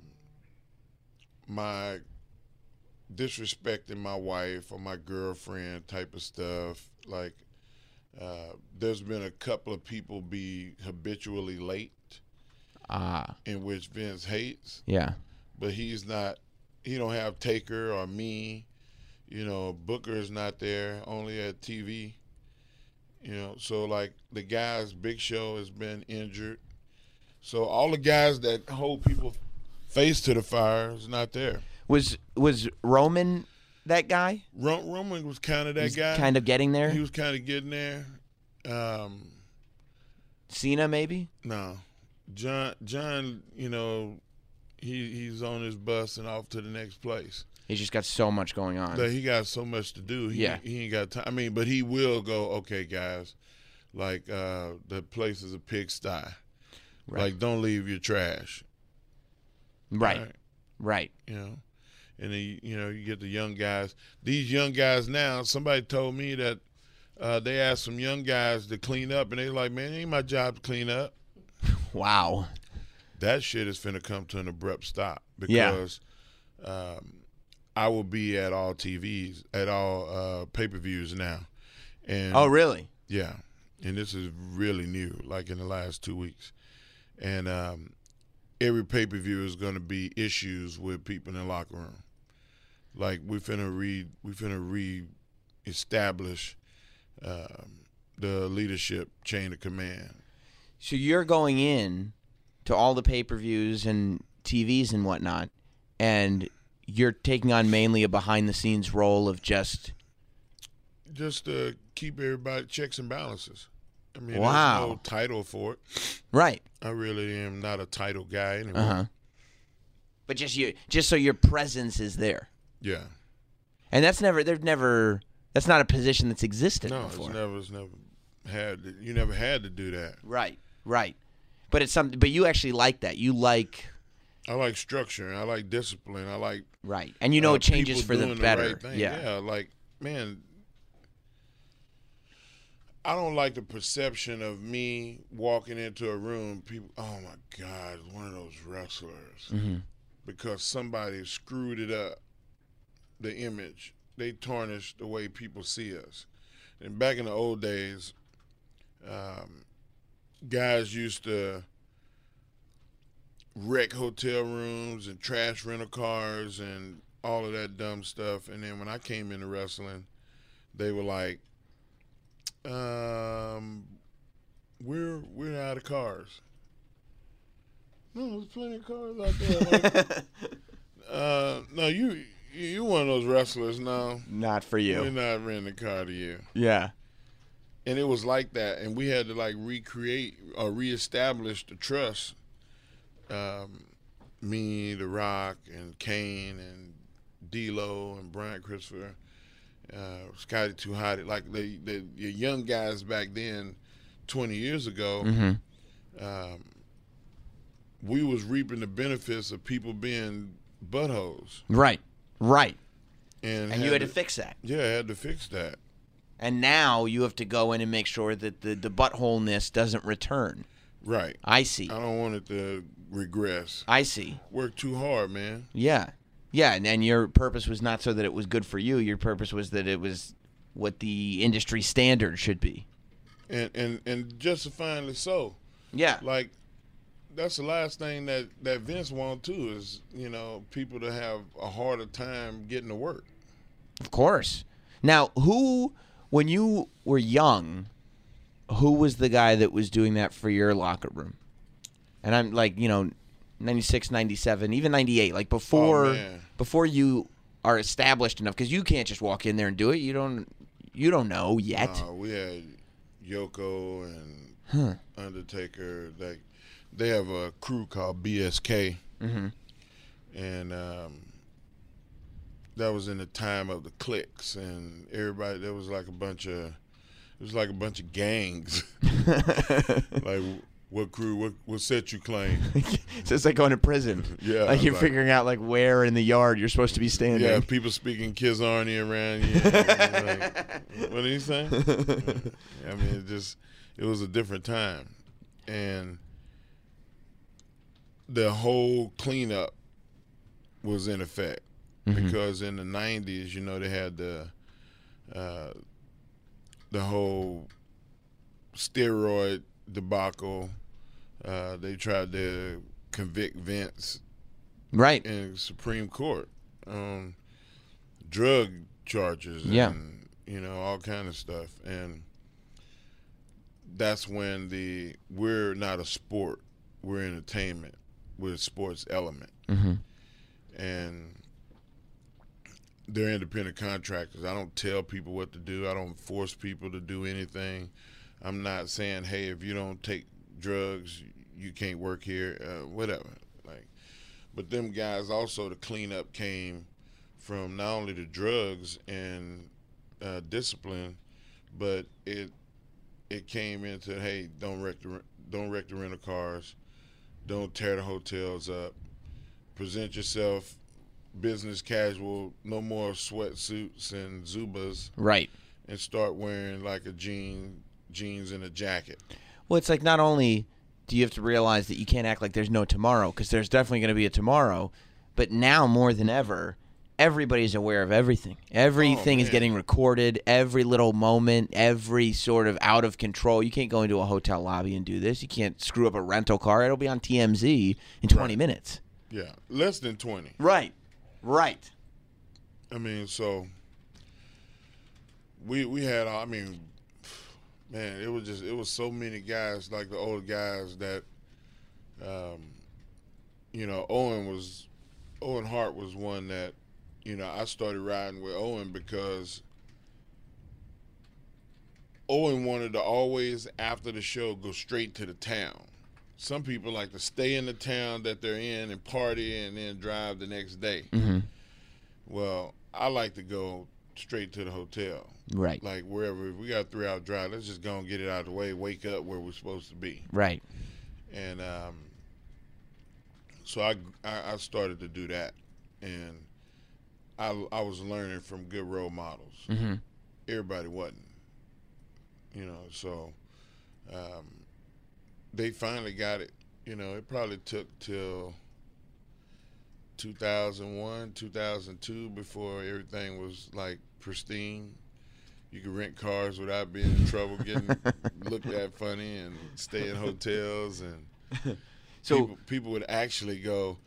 D: my disrespecting my wife or my girlfriend type of stuff. Like, uh, there's been a couple of people be habitually late,
A: Ah,
D: in which Vince hates,
A: yeah.
D: but he's not. He don't have Taker or me. You know, Booker is not there. Only at TV. You know, so like the guys, Big Show has been injured. So all the guys that hold people face to the fire is not there.
A: Was was Roman that guy?
D: Ro- Roman was kind of that guy.
A: Kind of getting there.
D: He was kind of getting there. Um,
A: Cena maybe.
D: no, John. John, you know, he he's on his bus and off to the next place.
A: He's just got so much going on.
D: That he got so much to do. He,
A: Yeah.
D: he ain't got time. I mean, but he will go. Okay, guys, like uh, the place is a pigsty.
A: Right.
D: Like, don't leave your trash.
A: right.
D: Right.
A: Right.
D: You know, and then you know you get the young guys. These young guys now. Somebody told me that uh, they asked some young guys to clean up, and they're like, man, it ain't my job to clean up.
A: Wow.
D: That shit is finna come to an abrupt stop
A: Yeah.
D: because um, I will be at all TVs, at all uh, pay per views now, and
A: Oh really?
D: yeah, and this is really new, like in the last two weeks, and um, every pay per view is going to be issues with people in the locker room. Like we finna re we finna re-establish um, the leadership chain of command.
A: So you're going in to all the pay per views and TVs and whatnot, and you're taking on mainly a behind the scenes role of just
D: Just to keep everybody checks and balances. I mean,
A: Wow.
D: there's no title for it.
A: right.
D: I really am not a title guy anymore.
A: Uh huh. But just you, just so your presence is there,
D: Yeah.
A: and that's never. There's never. That's not a position that's existed
D: No,
A: before.
D: it's never, it's never had. You never had to do that.
A: Right. Right. But it's something. But you actually like that. You like.
D: I like structure. and I like discipline. I like
A: Right. And you know
D: uh,
A: it changes for the better.
D: right thing.
A: yeah.
D: like man, I don't like the perception of me walking into a room. People, oh my God, one of those wrestlers,
A: Mm-hmm.
D: because somebody screwed it up. The image they tarnished the way people see us. And back in the old days, um, guys used to wreck hotel rooms and trash rental cars and all of that dumb stuff. And then when I came into wrestling, they were like, um, "We're we're out of cars." No, there's plenty of cars out there. Like, uh, no, you you one of those wrestlers. No,
A: Not for you.
D: we're not renting a car to you.
A: Yeah.
D: And it was like that, and we had to like recreate or reestablish the trust. Um, me, The Rock, and Kane, and D'Lo, and Brian Christopher, uh, Scotty Too Hot. Like the, the young guys back then, twenty years ago,
A: Mm-hmm.
D: um, we was reaping the benefits of people being buttholes,
A: Right. Right.
D: and
A: And you had to fix that.
D: yeah, I had to fix that.
A: And now you have to go in and make sure that the, the buttholeness doesn't return.
D: Right.
A: I see.
D: I don't want it to regress.
A: I see.
D: Work too hard, man.
A: Yeah. Yeah. And, and your purpose was not so that it was good for you. Your purpose was that it was what the industry standard should be.
D: and and and justifiably so.
A: Yeah.
D: Like that's the last thing that that Vince want too is you know people to have a harder time getting to work.
A: Of course. Now, who, when you were young, who was the guy that was doing that for your locker room? And I'm like, you know, 96, 97, even 98, like before
D: Oh,
A: before you are established enough cuz you can't just walk in there and do it. You don't you don't know yet.
D: Uh, we had Yoko and Undertaker. Like they have a crew called BSK,
A: mm-hmm.
D: and um, that was in the time of the cliques and everybody. There was like a bunch of it was like a bunch of gangs. like what crew? What what set you claim?
A: so it's like going to prison.
D: Yeah,
A: Like you're
D: like-
A: figuring out like where in the yard you're supposed to be standing.
D: Yeah, people speaking Kizarni around you. Like, what are you saying? I mean, it just it was a different time, and the whole cleanup was in effect because in the '90s, you know, they had the uh, the whole steroid debacle. Uh, they tried to convict Vince
A: Right.
D: in Supreme Court on drug charges
A: Yeah.
D: and you know all kind of stuff and that's when the we're not a sport we're entertainment with sports element,
A: Mm-hmm.
D: and they're independent contractors. I don't tell people what to do. I don't force people to do anything. I'm not saying, hey, if you don't take drugs, you can't work here, uh, whatever. Like, but them guys also the cleanup came from not only the drugs and uh, discipline, but it it came into hey, don't wreck the don't wreck the rental cars, don't tear the hotels up, present yourself business casual, no more sweatsuits and Zubaz,
A: Right.
D: and start wearing like a jean jeans and a jacket.
A: Well, it's like not only do you have to realize that you can't act like there's no tomorrow because there's definitely going to be a tomorrow, but now more than ever, everybody's aware of everything. Everything oh,
D: is
A: getting recorded, every little moment, every sort of out of control. You can't go into a hotel lobby and do this. You can't screw up a rental car. It'll be on TMZ in 20 minutes.
D: Yeah, less than twenty.
A: Right. Right.
D: I mean, so we we had. I mean, man, it was just it was so many guys like the old guys that, um, you know, Owen was Owen Hart was one that, you know, I started riding with Owen because Owen wanted to always after the show go straight to the town. Some people like to stay in the town that they're in and party and then drive the next day.
A: Mm-hmm.
D: Well, I like to go straight to the hotel.
A: Right.
D: Like wherever if we got a three hour drive, let's just go and get it out of the way, wake up where we're supposed to be.
A: Right.
D: And um, so I, I I started to do that, and I I was learning from good role models.
A: Mm-hmm.
D: Everybody wasn't, you know. So um, they finally got it. You know, it probably took till 2001, 2002 before everything was like pristine. You could rent cars without being in trouble, getting looked at funny, and stay in hotels, and
A: So
D: people, people would actually go,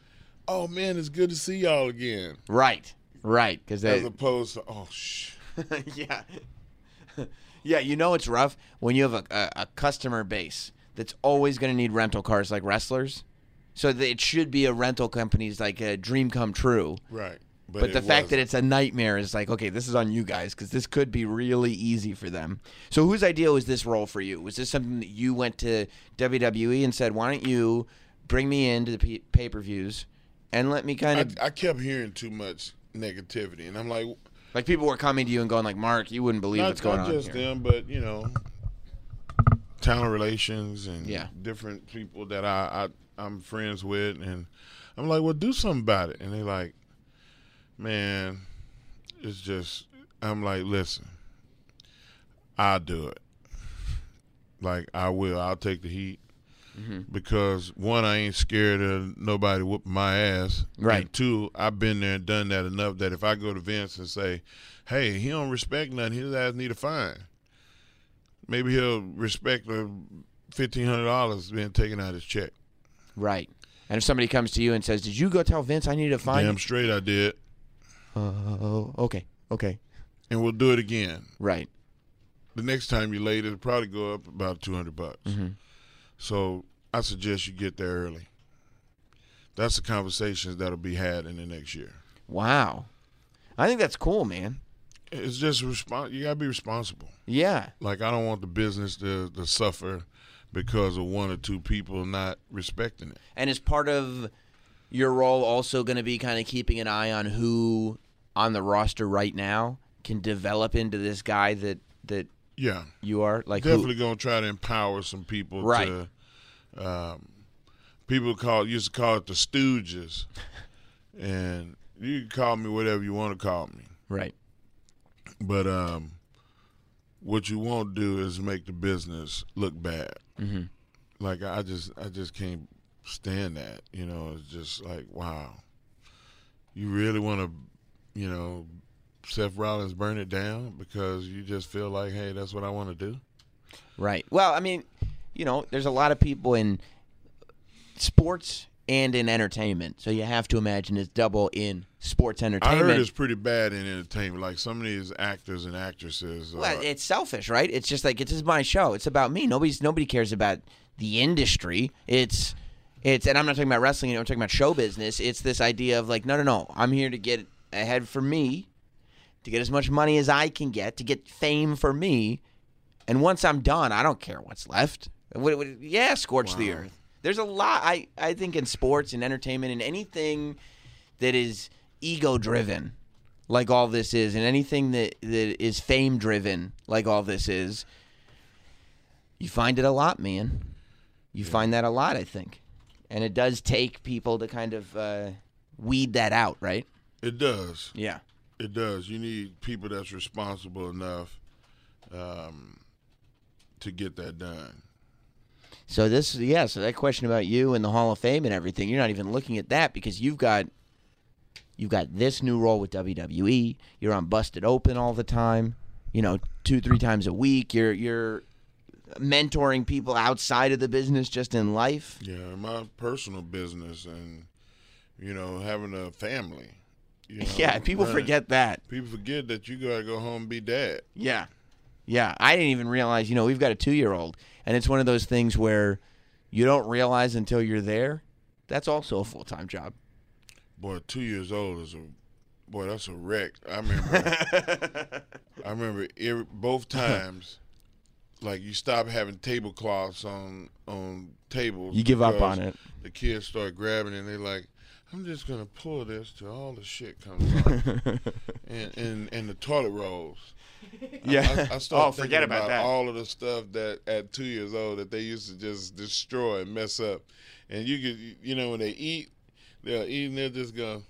D: "Oh man, it's good to see y'all again,"
A: right. Right. Because
D: as opposed to, "Oh shh."
A: yeah. yeah, you know it's rough when you have a, a, a customer base that's always going to need rental cars like wrestlers. So that it should be a rental company's like a dream come true.
D: Right.
A: But,
D: it
A: the fact that
D: wasn't.
A: it's a nightmare is like, okay, this is on you guys because this could be really easy for them. So whose idea was this role for you? Was this something that you went to WWE and said, why don't you bring me into the pay per views and let me kind of
D: I, I kept hearing too much negativity, and I'm like,
A: like people were coming to you and going like, Mark, you wouldn't believe
D: not,
A: what's going
D: not
A: on
D: just
A: here.
D: them, but you know, talent relations and
A: Yeah.
D: different people that I, I I'm friends with, and I'm like, well, do something about it, and they like, man, it's just. I'm like, listen, I'll do it. Like I will. I'll take the heat.
A: Mm-hmm.
D: Because one, I ain't scared of nobody whooping my ass.
A: Right.
D: And two, I've been there and done that enough that if I go to Vince and say, "Hey, he don't respect nothing. His ass need a fine," maybe he'll respect the fifteen hundred dollars being taken out of his check.
A: Right. And if somebody comes to you and says, "Did you go tell Vince I need to find?"
D: Damn straight, I did,
A: Oh, okay, okay,
D: and we'll do it again.
A: right.
D: The next time you late, it'll probably go up about two hundred bucks.
A: Mm-hmm.
D: So I suggest you get there early. That's the conversations that'll be had in the next year.
A: Wow, I think that's cool, man.
D: It's just respon You gotta be responsible.
A: Yeah,
D: Like I don't want the business to, to suffer because of one or two people not respecting it.
A: and is part of your role also going to be kind of keeping an eye on who on the roster right now can develop into this guy that that
D: Yeah,
A: you are like who-
D: definitely gonna try to empower some people.
A: Right.
D: To, um, people call used to call it the Stooges, and you can call me whatever you want to call me.
A: right.
D: But um, what you won't do is make the business look bad.
A: Mm-hmm.
D: Like I just, I just can't stand that. You know, it's just like, wow, you really want to, you know, Seth Rollins burn it down because you just feel like, hey, that's what I want to do.
A: Right. Well, I mean, you know, there's a lot of people in sports and in entertainment, so you have to imagine it's double in sports entertainment.
D: I heard it's pretty bad in entertainment. Like some of these actors and actresses.
A: Well,
D: uh,
A: it's selfish, right? It's just like it's just my show. It's about me. Nobody's nobody cares about the industry. It's It's and I'm not talking about wrestling. I'm talking about show business. It's this idea of like, no, no, no. I'm here to get ahead for me, to get as much money as I can get, to get fame for me, and once I'm done, I don't care what's left. Yeah, scorch the earth. There's a lot. I I think in sports and entertainment and anything that is ego driven, like all this is, and anything that that is fame driven, like all this is. You find it a lot, man. You find that a lot, I think, and it does take people to kind of uh, weed that out, right?
D: It does.
A: Yeah.
D: It does. You need people that's responsible enough um, to get that done.
A: So this, yeah. So that question about you and the Hall of Fame and everything, you're not even looking at that because you've got, you've got this new role with WWE. You're on Busted Open all the time. You know, two, three times a week. You're you're mentoring people outside of the business, just in life.
D: Yeah, my personal business and you know having a family. You know,
A: Yeah, people
D: running-
A: forget that.
D: People forget that you gotta go home and be dad.
A: Yeah. Yeah. I didn't even realize, you know, we've got a two year old. And it's one of those things where you don't realize until you're there. That's also a full time job.
D: Boy, two years old is a boy. That's a wreck. I remember. I remember every, both times. Like you stop having tablecloths on on tables.
A: You give up on it.
D: The kids start grabbing it and they're like, "I'm just gonna pull this till all the shit comes out." and, and and the toilet rolls.
A: Yeah.
D: I, I started
A: oh, forget
D: thinking
A: about, that.
D: all of the stuff that at two years old that they used to just destroy and mess up. And you could, you know, when they eat, they'll eat and they'll just go,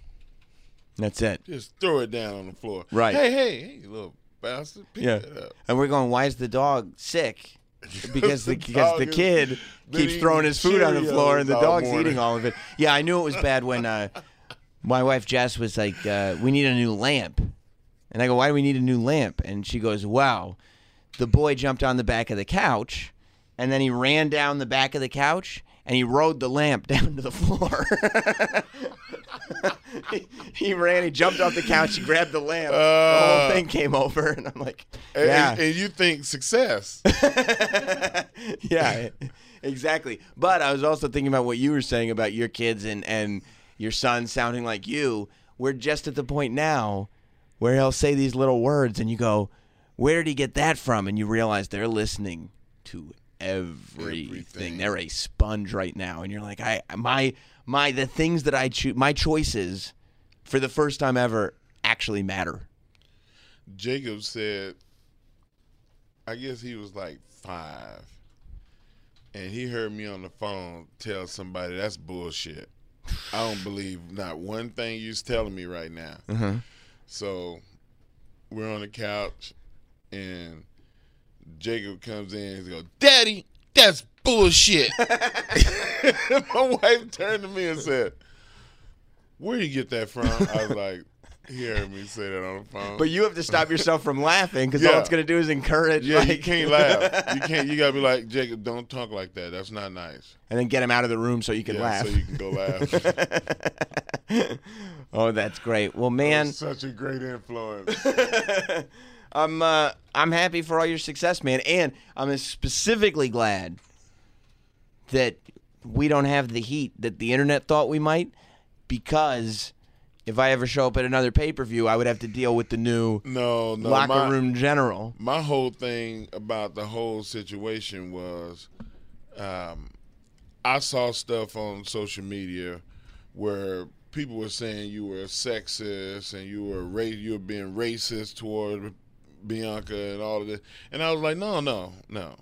A: That's it.
D: just throw it down on the floor.
A: Right.
D: Hey, hey, hey, you little bastard, pick
A: Yeah.
D: that up.
A: And we're going, why is the dog sick? Because the,
D: The
A: because the kid keeps throwing his food on the floor and the dog's
D: morning.
A: eating all of it. Yeah, I knew it was bad when uh, my wife Jess was like, uh, "We need a new lamp," and I go, "Why do we need a new lamp?" And she goes, "Wow, the boy jumped on the back of the couch, and then he ran down the back of the couch." And he rode the lamp down to the floor. he, he ran. He jumped off the couch. He grabbed the lamp. the whole
D: Uh.
A: thing came over, and I'm like,
D: And,
A: "Yeah."
D: and, and you think success.
A: yeah, exactly. But I was also thinking about what you were saying about your kids and and your son sounding like you. We're just at the point now where he'll say these little words, and you go, "Where did he get that from?" And you realize they're listening to everything.
D: Everything.
A: They're a sponge right now, and you're like, "I my my the things that I choose, my choices, for the first time ever, actually matter."
D: Jacob said, I guess he was like five, and he heard me on the phone tell somebody that's bullshit. I don't believe not one thing you're telling me right now. Uh-huh. So we're on the couch, and Jacob comes in and goes, "Daddy, that's bullshit." My wife turned to me and said, "Where you get that from?" I was like, "He heard me say that on the phone."
A: But you have to stop yourself from laughing because all it's going to do is encourage.
D: Yeah, you can't laugh. You can't. You gotta be like Jacob. Don't talk like that. That's not nice.
A: and then get him out of the room so you can
D: yeah,
A: laugh.
D: so you can go laugh.
A: oh, that's great. Well, man,
D: such a great influence.
A: I'm uh, I'm happy for all your success, man, and I'm specifically glad that we don't have the heat that the internet thought we might, because if I ever show up at another pay per view, I would have to deal with the new
D: No, no.
A: locker
D: my,
A: room general.
D: My whole thing about the whole situation was, um, I saw stuff on social media where people were saying you were sexist and you were ra- you were being racist toward Bianca and all of this, and I was like, no, no, no.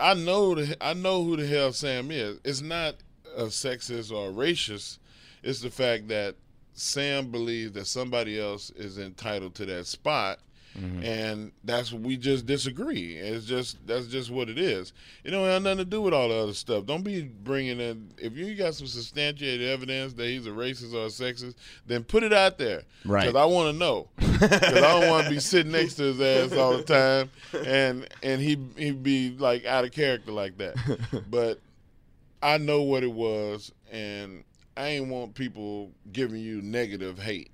D: I know the I know who the hell Sam is. It's not a sexist or a racist. It's the fact that Sam believes that somebody else is entitled to that spot, mm-hmm. and that's what we just disagree. It's just that's just what it is. It don't have nothing to do with all the other stuff. Don't be bringing in if you got some substantiated evidence that he's a racist or a sexist, then put it out there.
A: Right.
D: Because I want to know. Because I don't want to be sitting next to his ass all the time, and and he he be like out of character like that. But I know what it was, and I ain't want people giving you negative hate.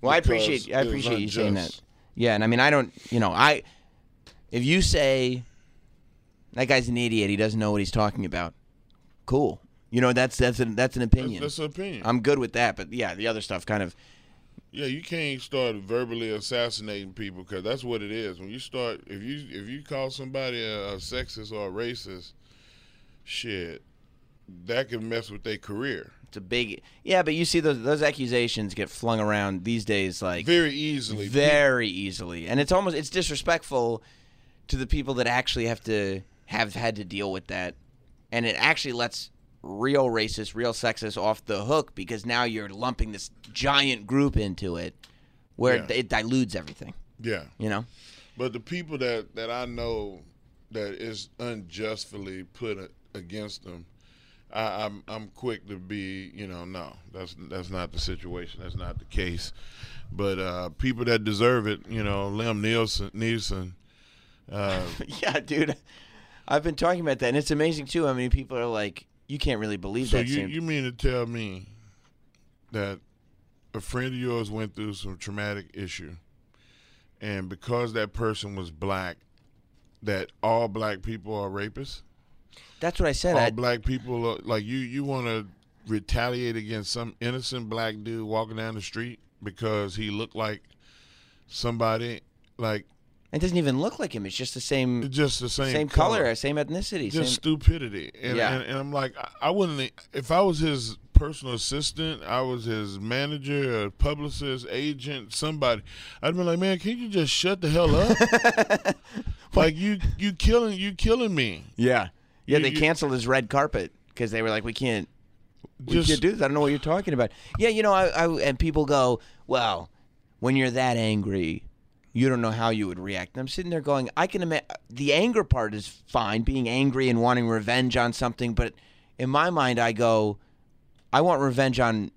A: Well, I appreciate I appreciate you saying that. Yeah, and I mean I don't you know I if you say that guy's an idiot, he doesn't know what he's talking about. Cool. You know, that's that's an that's an
D: That's,
A: opinion.
D: that's an opinion.
A: I'm good with that, but yeah, the other stuff kind of
D: Yeah, you can't start verbally assassinating people because that's what it is. When you start, if you if you call somebody a, a sexist or a racist, shit, that can mess with their career
A: it's a big yeah. But you see those those accusations get flung around these days like
D: very easily.
A: very easily, and it's almost it's disrespectful to the people that actually have to have had to deal with that, and it actually lets real racist, real sexist off the hook because now you're lumping this giant group into it, where
D: Yeah.
A: it dilutes everything.
D: yeah,
A: You know.
D: but the people that that I know that is unjustly put against them, I, I'm I'm quick to be, you know, no, that's that's not the situation. That's not the case. But uh, people that deserve it, you know, Liam Neeson, Neeson. Uh,
A: Yeah, dude. I've been talking about that, and it's amazing too. How many people are like, you can't really believe
D: So
A: that.
D: you, you mean to tell me that a friend of yours went through some traumatic issue, and because that person was black, that all black people are rapists?
A: That's what I said.
D: all
A: I,
D: black people are, like you? You want to retaliate against some innocent black dude walking down the street because he looked like somebody like
A: it doesn't even look like him. It's just the same,
D: just the same
A: same, color, same ethnicity.
D: just
A: same,
D: stupidity. And,
A: Yeah.
D: and, and I'm like, I, I wouldn't. If I was his personal assistant, I was his manager, a publicist, agent, somebody. I'd be like, man, can you just shut the hell up? like you, you killing, you killing me.
A: yeah, yeah. They canceled his red carpet because they were like, we can't, we
D: Just
A: can't do this. I don't know what you're talking about. Yeah, you know, I, I and people go, well, when you're that angry. You don't know how you would react. And I'm sitting there going, I can imagine the anger part is fine, being angry and wanting revenge on something. But in my mind, I go, I want revenge on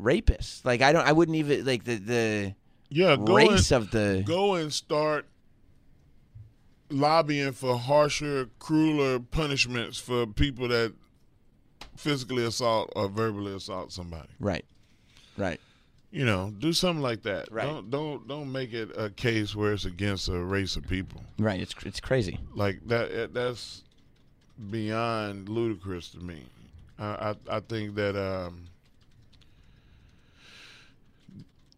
A: rapists. Like I don't, I wouldn't even like the the
D: yeah, go
A: race
D: and,
A: of the.
D: go and start lobbying for harsher, crueler punishments for people that physically assault or verbally assault somebody.
A: Right, right.
D: You know, do something like that.
A: Right.
D: Don't don't don't make it a case where it's against a race of people.
A: Right, it's it's crazy.
D: Like that. eh, That's beyond ludicrous to me. I I, I think that um,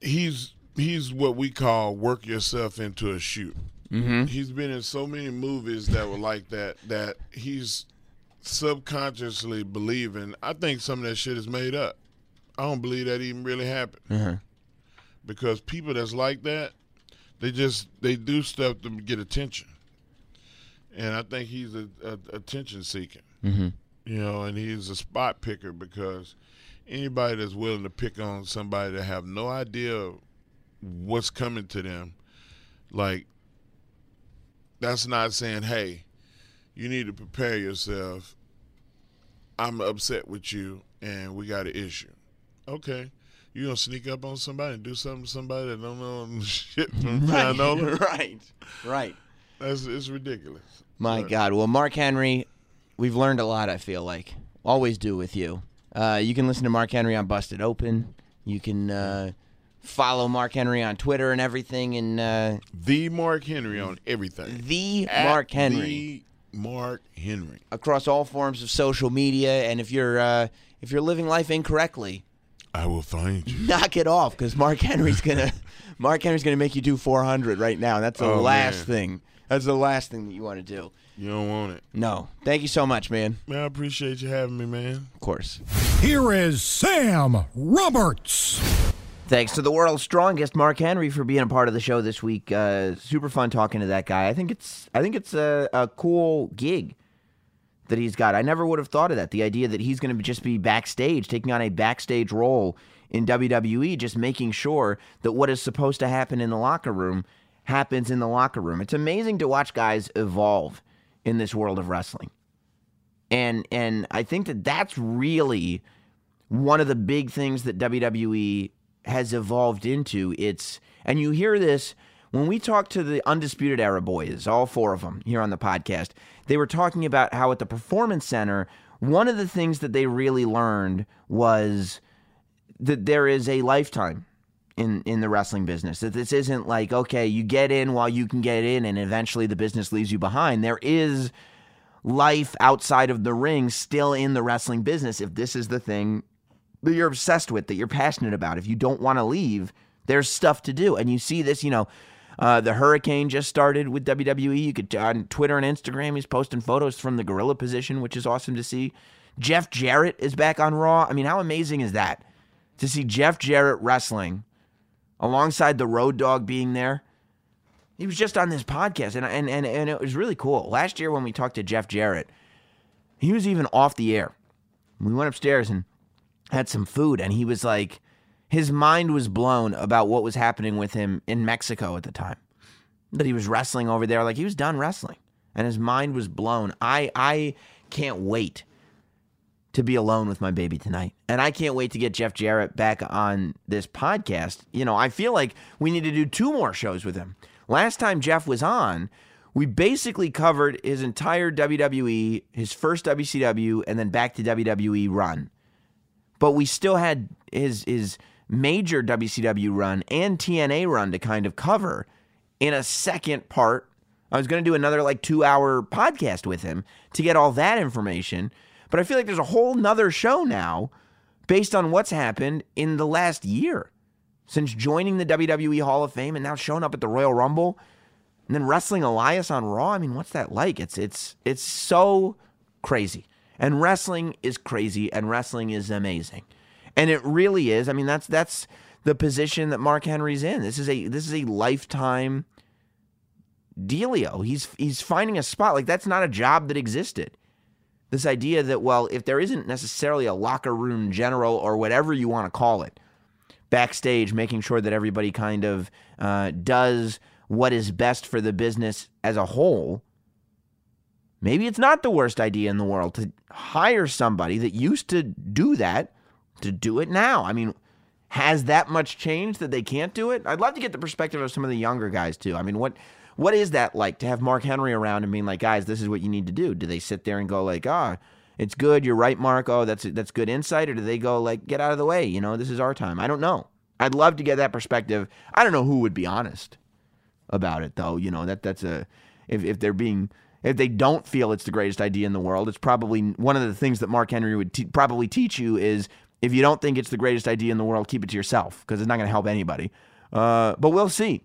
D: he's he's what we call work yourself into a shoot.
A: Mm-hmm.
D: He's been in so many movies that were like that that he's subconsciously believing. I think some of that shit is made up. I don't believe that even really happened
A: Uh-huh.
D: because people that's like that, they just they do stuff to get attention, and I think he's a, a attention seeking.
A: Mm-hmm.
D: You know, and he's a spot picker because anybody that's willing to pick on somebody that have no idea what's coming to them, like that's not saying, hey, you need to prepare yourself. I'm upset with you, and we got an issue. Okay, you gonna sneak up on somebody and do something to somebody that don't know shit from
A: Right, right, right.
D: That's it's ridiculous.
A: My
D: But-
A: God. Well, Mark Henry, we've learned a lot. I feel like always do with you. Uh, you can listen to Mark Henry on Busted Open. You can uh, follow Mark Henry on Twitter and everything. And uh,
D: The Mark Henry on everything.
A: the
D: At
A: Mark Henry
D: The Mark Henry.
A: across all forms of social media. And if you're uh, if you're living life incorrectly,
D: I will find you.
A: knock it off because Mark Henry's gonna Mark Henry's gonna make you do 400 right now. That's the
D: Oh,
A: last
D: man.
A: thing. That's the last thing that you want to do.
D: You don't want it.
A: No, thank you so much, man.
D: Man, I appreciate you having me, man.
A: Of course.
C: Here is Sam Roberts.
A: Thanks to the world's strongest, Mark Henry, for being a part of the show this week. Uh, super fun talking to that guy. I think it's I think it's a, a cool gig that he's got. I never would have thought of that. The idea that he's going to just be backstage, taking on a backstage role in WWE, just making sure that what is supposed to happen in the locker room happens in the locker room. It's amazing to watch guys evolve in this world of wrestling. And and I think that that's really one of the big things that WWE has evolved into. It's and you hear this when we talk to the Undisputed Era boys, all four of them here on the podcast. They were talking about how at the Performance Center, one of the things that they really learned was that there is a lifetime in in the wrestling business. That this isn't like okay, you get in while you can get in, and eventually the business leaves you behind. There is life outside of the ring still in the wrestling business if this is the thing that you're obsessed with, that you're passionate about. If you don't want to leave, there's stuff to do. And you see this, you know, uh, the hurricane just started with WWE. You could on Twitter and Instagram, he's posting photos from the gorilla position, which is awesome to see. Jeff Jarrett is back on Raw. I mean, how amazing is that to see Jeff Jarrett wrestling alongside the Road Dog being there? He was just on this podcast, and and and, and it was really cool. Last year when we talked to Jeff Jarrett, he was even off the air. We went upstairs and had some food, and he was like, his mind was blown about what was happening with him in Mexico at the time. That he was wrestling over there, like he was done wrestling, and his mind was blown. I I can't wait to be alone with my baby tonight. And I can't wait to get Jeff Jarrett back on this podcast. You know, I feel like we need to do two more shows with him. Last time Jeff was on, we basically covered his entire WWE, his first WCW, and then back to WWE run. But we still had his his major WCW run and TNA run to kind of cover in a second part. I was going to do another like two hour podcast with him to get all that information. But I feel like there's a whole nother show now based on what's happened in the last year since joining the WWE Hall of Fame and now showing up at the Royal Rumble and then wrestling Elias on Raw. I mean, what's that like? It's it's it's so crazy. And wrestling is crazy and wrestling is amazing. And it really is. I mean, that's that's the position that Mark Henry's in. This is a this is a lifetime dealio. He's he's finding a spot. Like that's not a job that existed. This idea that well, if there isn't necessarily a locker room general or whatever you want to call it, backstage, making sure that everybody kind of uh, does what is best for the business as a whole. Maybe it's not the worst idea in the world to hire somebody that used to do that to do it now. I mean, has that much changed that they can't do it? I'd love to get the perspective of some of the younger guys too. I mean, what what is that like to have Mark Henry around and being like, guys, this is what you need to do? Do they sit there and go like, ah, oh, it's good, you're right, Mark. Oh, that's that's good insight, or do they go like, get out of the way? You know, this is our time. I don't know. I'd love to get that perspective. I don't know who would be honest about it though. You know that that's a if if they're being if they don't feel it's the greatest idea in the world, it's probably one of the things that Mark Henry would te- probably teach you is if you don't think it's the greatest idea in the world, keep it to yourself because it's not going to help anybody. Uh, but we'll see.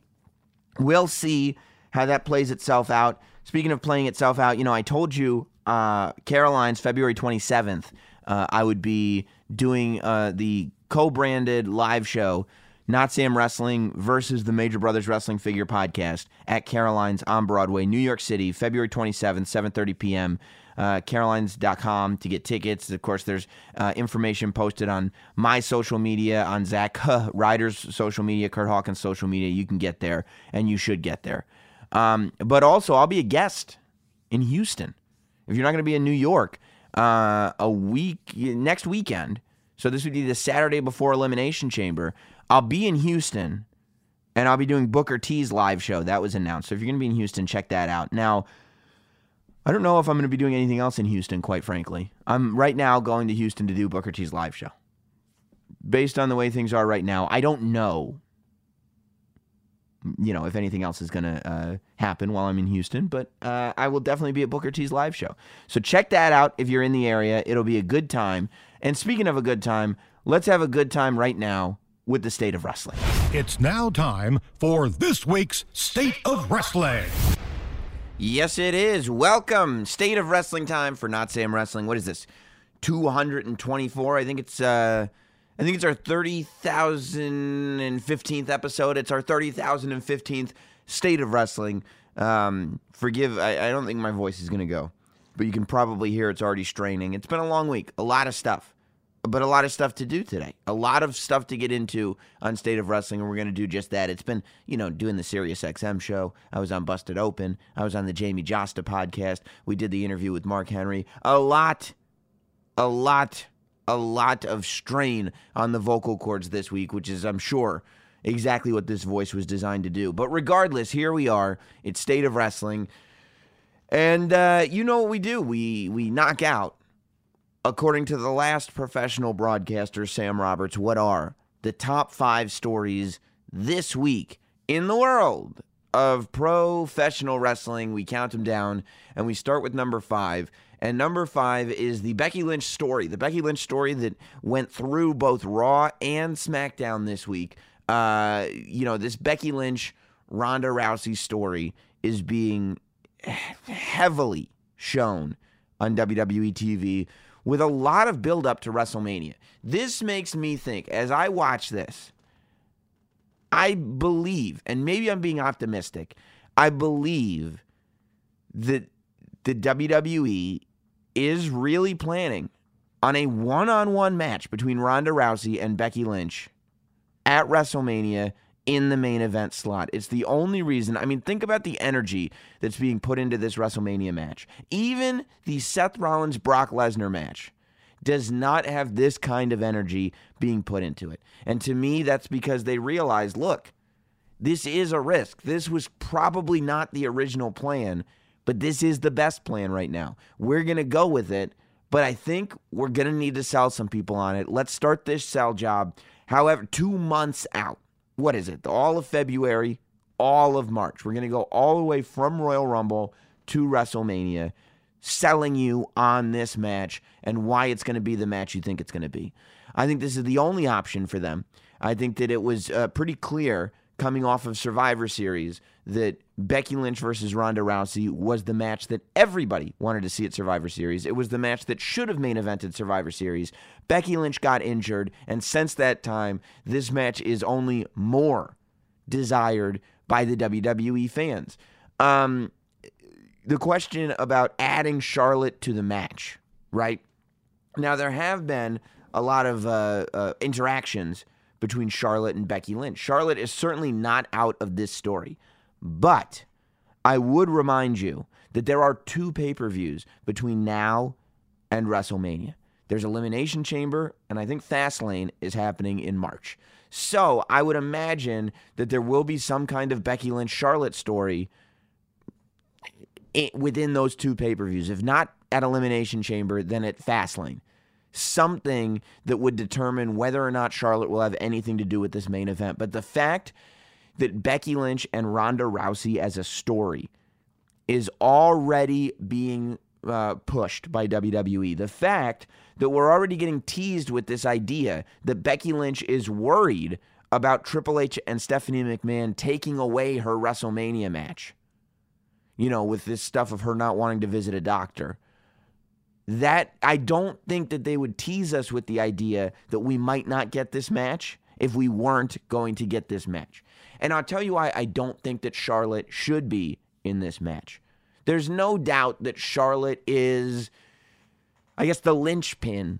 A: We'll see how that plays itself out. Speaking of playing itself out, you know, I told you uh, Caroline's February 27th, uh, I would be doing uh, the co branded live show not Sam Wrestling versus the Major Brothers Wrestling Figure Podcast at Caroline's on Broadway, New York City, February 27th, 7.30 p.m. Uh, Carolines.com to get tickets. Of course, there's uh, information posted on my social media, on Zack Ryder's social media, Curt Hawkins' social media. You can get there, and you should get there. Um, but also, I'll be a guest in Houston. If you're not going to be in New York, uh, a week next weekend. So this would be the Saturday before Elimination Chamber. I'll be in Houston and I'll be doing Booker T's live show. That was announced. So if you're going to be in Houston, check that out. Now, I don't know if I'm going to be doing anything else in Houston, quite frankly. I'm right now going to Houston to do Booker T's live show. Based on the way things are right now, I don't know, you know, if anything else is going to uh, happen while I'm in Houston, but uh, I will definitely be at Booker T's live show. So check that out if you're in the area. It'll be a good time. And speaking of a good time, let's have a good time right now with the state of wrestling.
C: It's now time for this week's State of Wrestling.
A: Yes, it is. Welcome, State of Wrestling time for Not Sam Wrestling. What is this? 224. I think it's uh I think it's our 30,015th episode. It's our 30,015th State of Wrestling. Um, forgive, I, I don't think my voice is going to go, but you can probably hear it's already straining. It's been a long week, a lot of stuff but a lot of stuff to do today. A lot of stuff to get into on State of Wrestling, and we're going to do just that. It's been, you know, doing the Sirius XM show. I was on Busted Open. I was on the Jamie Josta podcast. We did the interview with Mark Henry. A lot, a lot, a lot of strain on the vocal cords this week, which is, I'm sure, exactly what this voice was designed to do. But regardless, here we are. It's State of Wrestling. And uh, you know what we do? We we knock out According to the last professional broadcaster, Sam Roberts, what are the top five stories this week in the world of professional wrestling. We count them down, and we start with number five. And number five is the Becky Lynch story. The Becky Lynch story that went through both Raw and SmackDown this week. Uh, you know, this Becky Lynch Ronda Rousey story is being heavily shown on WWE TV with a lot of buildup to WrestleMania. This makes me think, as I watch this, I believe, and maybe I'm being optimistic, I believe that the WWE is really planning on a one on one match between Ronda Rousey and Becky Lynch at WrestleMania in the main event slot. It's the only reason. I mean, think about the energy that's being put into this WrestleMania match. Even the Seth Rollins Brock Lesnar match does not have this kind of energy being put into it. And to me, that's because they realize look, this is a risk. This was probably not the original plan, but this is the best plan right now. We're going to go with it, but I think we're going to need to sell some people on it. Let's start this sell job, however, two months out. What is it? All of February, all of March. We're going to go all the way from Royal Rumble to WrestleMania selling you on this match and why it's going to be the match you think it's going to be. I think this is the only option for them. I think that it was uh, pretty clear coming off of Survivor Series that Becky Lynch versus Ronda Rousey was the match that everybody wanted to see at Survivor Series. It was the match that should have main evented Survivor Series. Becky Lynch got injured, and since that time, this match is only more desired by the WWE fans. Um, the question about adding Charlotte to the match, right? Now, there have been a lot of uh, uh, interactions between Charlotte and Becky Lynch. Charlotte is certainly not out of this story, but I would remind you that there are two pay per views between now and WrestleMania. There's Elimination Chamber, and I think Fastlane is happening in March. So I would imagine that there will be some kind of Becky Lynch Charlotte story within those two pay per views. If not at Elimination Chamber, then at Fastlane. Something that would determine whether or not Charlotte will have anything to do with this main event. But the fact that Becky Lynch and Ronda Rousey as a story is already being uh, pushed by WWE. The fact that we're already getting teased with this idea that Becky Lynch is worried about Triple H and Stephanie McMahon taking away her WrestleMania match you know, with this stuff of her not wanting to visit a doctor. That I don't think that they would tease us with the idea that we might not get this match if we weren't going to get this match. And I'll tell you why I don't think that Charlotte should be in this match. There's no doubt that Charlotte is, I guess, the linchpin,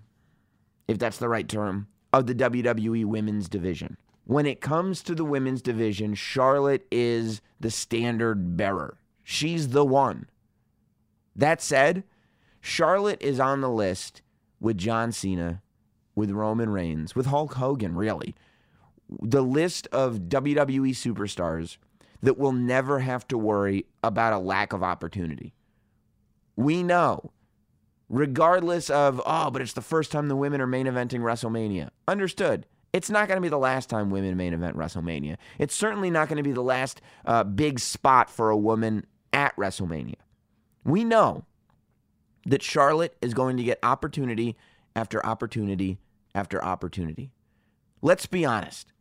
A: if that's the right term, of the WWE women's division. When it comes to the women's division, Charlotte is the standard bearer. She's the one. That said, Charlotte is on the list with John Cena, with Roman Reigns, with Hulk Hogan, really. The list of WWE superstars that will never have to worry about a lack of opportunity. We know, regardless of, oh, but it's the first time the women are main eventing WrestleMania. Understood. It's not going to be the last time women main event WrestleMania. It's certainly not going to be the last uh, big spot for a woman at WrestleMania. We know that Charlotte is going to get opportunity after opportunity after opportunity. Let's be honest.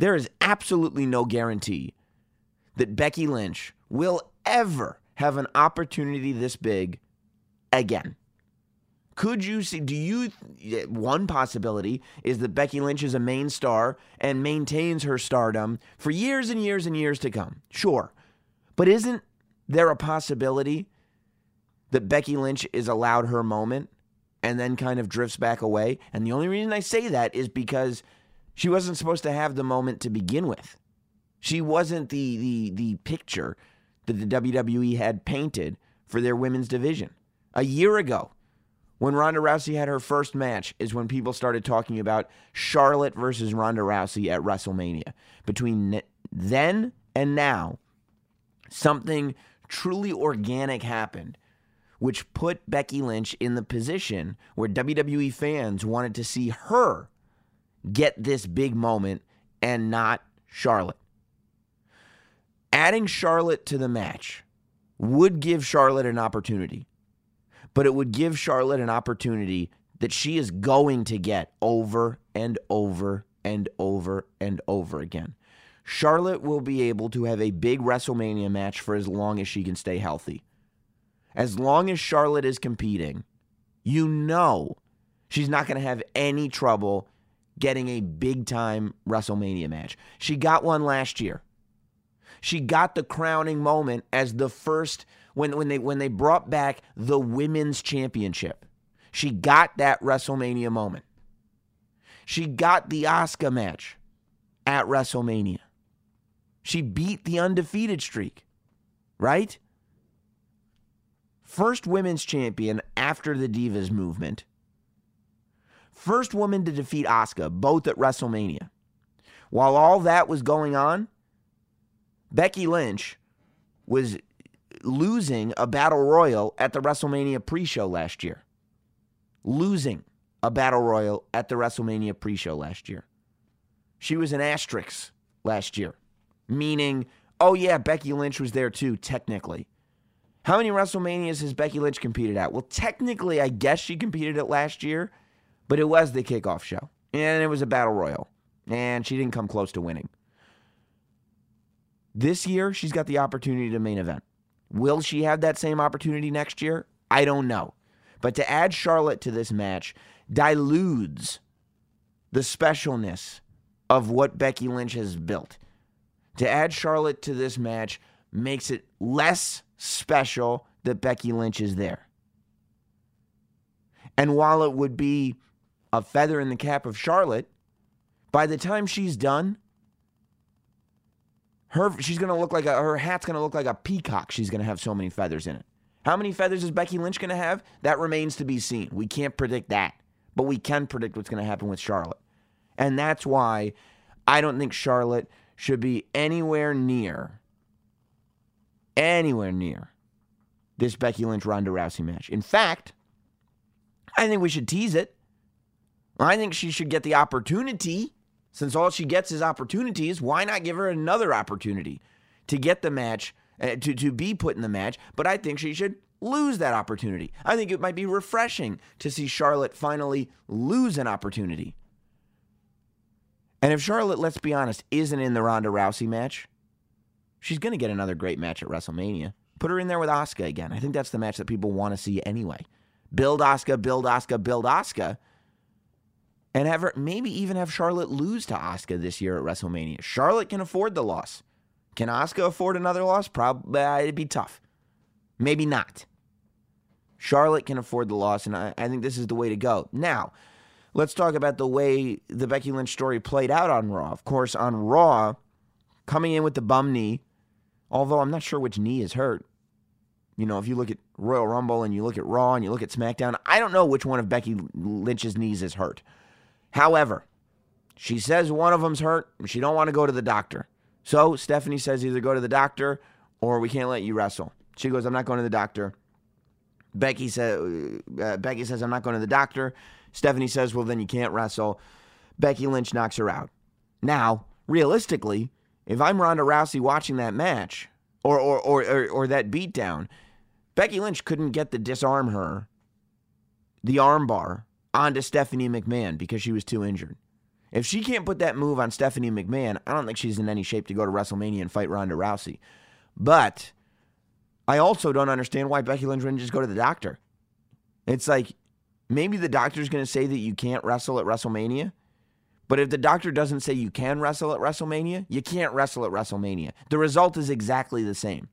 A: There is absolutely no guarantee that Becky Lynch will ever have an opportunity this big again. Could you see? Do you? One possibility is that Becky Lynch is a main star and maintains her stardom for years and years and years to come. Sure. But isn't there a possibility that Becky Lynch is allowed her moment and then kind of drifts back away? And the only reason I say that is because she wasn't supposed to have the moment to begin with. She wasn't the the the picture that the WWE had painted for their women's division. A year ago, when Ronda Rousey had her first match, is when people started talking about Charlotte versus Ronda Rousey at WrestleMania. Between then and now, something truly organic happened, which put Becky Lynch in the position where WWE fans wanted to see her get this big moment and not Charlotte. Adding Charlotte to the match would give Charlotte an opportunity, but it would give Charlotte an opportunity that she is going to get over and over and over and over again. Charlotte will be able to have a big WrestleMania match for as long as she can stay healthy. As long as Charlotte is competing, you know she's not going to have any trouble getting a big time WrestleMania match. She got one last year. She got the crowning moment as the first when when they when they brought back the women's championship. She got that WrestleMania moment. She got the Asuka match at WrestleMania. She beat the undefeated streak, right? First women's champion after the Divas movement. First woman to defeat Asuka, both at WrestleMania. While all that was going on, Becky Lynch was losing a battle royal at the WrestleMania pre show last year. Losing a battle royal at the WrestleMania pre show last year. She was an asterisk last year, meaning, oh yeah, Becky Lynch was there too, technically. How many WrestleManias has Becky Lynch competed at? Well, technically, I guess she competed at last year, but it was the kickoff show, and it was a battle royal, and she didn't come close to winning. This year, she's got the opportunity to main event. Will she have that same opportunity next year? I don't know. But to add Charlotte to this match dilutes the specialness of what Becky Lynch has built. To add Charlotte to this match makes it less special that Becky Lynch is there. And while it would be a feather in the cap of Charlotte, by the time she's done, her she's gonna look like a her hat's gonna look like a peacock. She's gonna have so many feathers in it. How many feathers is Becky Lynch gonna have? That remains to be seen. We can't predict that, but we can predict what's gonna happen with Charlotte, and that's why I don't think Charlotte should be anywhere near anywhere near this Becky Lynch Ronda Rousey match. In fact, I think we should tease it. I think she should get the opportunity since all she gets is opportunities, why not give her another opportunity to get the match, uh, to, to be put in the match? But I think she should lose that opportunity. I think it might be refreshing to see Charlotte finally lose an opportunity. And if Charlotte, let's be honest, isn't in the Ronda Rousey match, she's going to get another great match at WrestleMania. Put her in there with Asuka again. I think that's the match that people want to see anyway. Build Asuka, build Asuka, build Asuka and have her maybe even have Charlotte lose to Asuka this year at WrestleMania. Charlotte can afford the loss. Can Asuka afford another loss? Probably uh, it'd be tough. Maybe not. Charlotte can afford the loss, and I, I think this is the way to go. Now, let's talk about the way the Becky Lynch story played out on Raw. Of course, on Raw, coming in with the bum knee, although I'm not sure which knee is hurt. You know, if you look at Royal Rumble and you look at Raw and you look at SmackDown, I don't know which one of Becky Lynch's knees is hurt. However, she says one of them's hurt. She don't want to go to the doctor. So Stephanie says either go to the doctor or we can't let you wrestle. She goes, I'm not going to the doctor. Becky says, uh, Becky says, I'm not going to the doctor. Stephanie says, well, then you can't wrestle. Becky Lynch knocks her out. Now, realistically, if I'm Ronda Rousey watching that match or or or or, or that beatdown, Becky Lynch couldn't get the disarm her, the armbar onto Stephanie McMahon because she was too injured. If she can't put that move on Stephanie McMahon, I don't think she's in any shape to go to WrestleMania and fight Ronda Rousey. But I also don't understand why Becky Lynch wouldn't just go to the doctor. It's like maybe the doctor's going to say that you can't wrestle at WrestleMania. But if the doctor doesn't say you can wrestle at WrestleMania, you can't wrestle at WrestleMania. The result is exactly the same.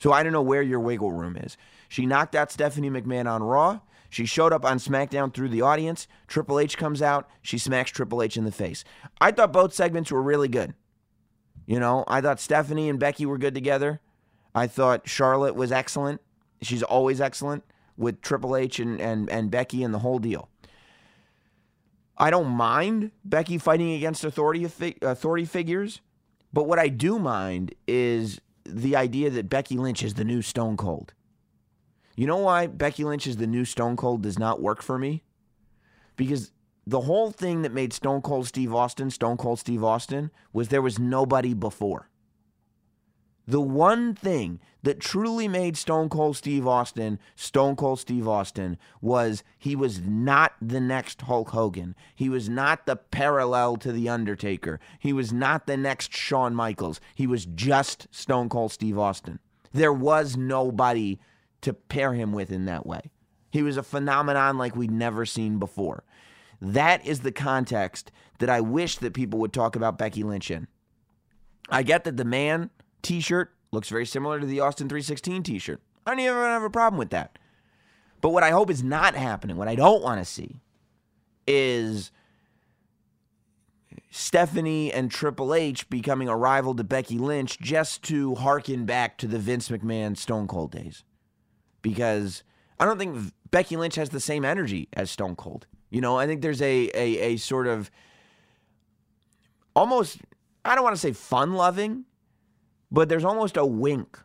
A: So I don't know where your wiggle room is. She knocked out Stephanie McMahon on Raw. She showed up on SmackDown through the audience. Triple H comes out. She smacks Triple H in the face. I thought both segments were really good. You know, I thought Stephanie and Becky were good together. I thought Charlotte was excellent. She's always excellent with Triple H and, and, and Becky and the whole deal. I don't mind Becky fighting against authority authority figures, but what I do mind is the idea that Becky Lynch is the new Stone Cold. You know why Becky Lynch is the new Stone Cold does not work for me? Because the whole thing that made Stone Cold Steve Austin Stone Cold Steve Austin was there was nobody before. The one thing that truly made Stone Cold Steve Austin Stone Cold Steve Austin was he was not the next Hulk Hogan. He was not the parallel to The Undertaker. He was not the next Shawn Michaels. He was just Stone Cold Steve Austin. There was nobody to pair him with in that way. He was a phenomenon like we'd never seen before. That is the context that I wish that people would talk about Becky Lynch in. I get that the man t-shirt looks very similar to the Austin 316 t-shirt. I don't even have a problem with that. But what I hope is not happening, what I don't want to see is Stephanie and Triple H becoming a rival to Becky Lynch just to harken back to the Vince McMahon Stone Cold days. Because I don't think Becky Lynch has the same energy as Stone Cold. You know, I think there's a a, a sort of almost I don't want to say fun loving, but there's almost a wink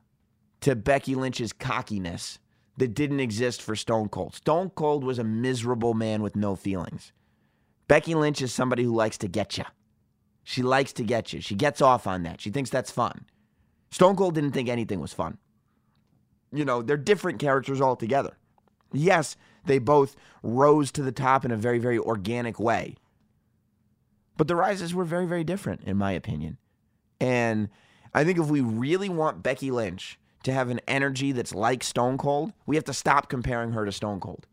A: to Becky Lynch's cockiness that didn't exist for Stone Cold. Stone Cold was a miserable man with no feelings. Becky Lynch is somebody who likes to get you. She likes to get you. She gets off on that. She thinks that's fun. Stone Cold didn't think anything was fun. You know, they're different characters altogether. Yes, they both rose to the top in a very, very organic way. But the rises were very, very different, in my opinion. And I think if we really want Becky Lynch to have an energy that's like Stone Cold, we have to stop comparing her to Stone Cold.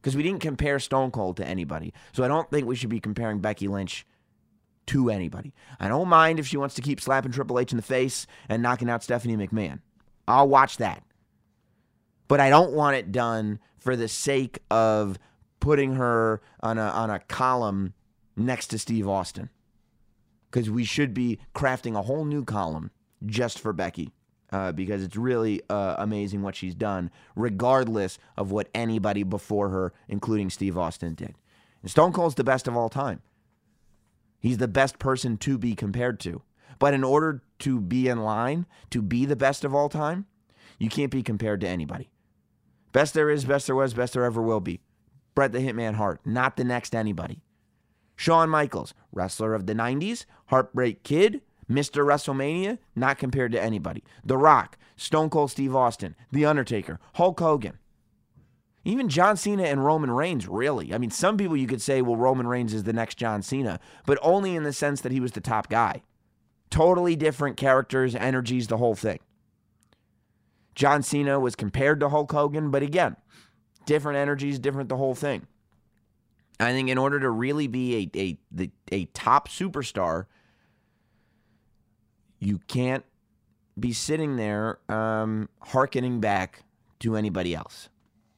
A: Because we didn't compare Stone Cold to anybody. So I don't think we should be comparing Becky Lynch to anybody. I don't mind if she wants to keep slapping Triple H in the face and knocking out Stephanie McMahon. I'll watch that. But I don't want it done for the sake of putting her on a on a column next to Steve Austin. Because we should be crafting a whole new column just for Becky. Uh, because it's really uh, amazing what she's done, regardless of what anybody before her, including Steve Austin, did. And Stone Cold's the best of all time. He's the best person to be compared to. But in order to be in line, to be the best of all time, you can't be compared to anybody. Best there is, best there was, best there ever will be. Bret the Hitman Hart, not the next anybody. Shawn Michaels, wrestler of the 90s, Heartbreak Kid, Mr. WrestleMania, not compared to anybody. The Rock, Stone Cold Steve Austin, The Undertaker, Hulk Hogan. Even John Cena and Roman Reigns, really. I mean, some people you could say, well, Roman Reigns is the next John Cena, but only in the sense that he was the top guy. Totally different characters, energies, the whole thing. John Cena was compared to Hulk Hogan, but again, different energies, different the whole thing. I think in order to really be a a a top superstar, you can't be sitting there um, hearkening back to anybody else.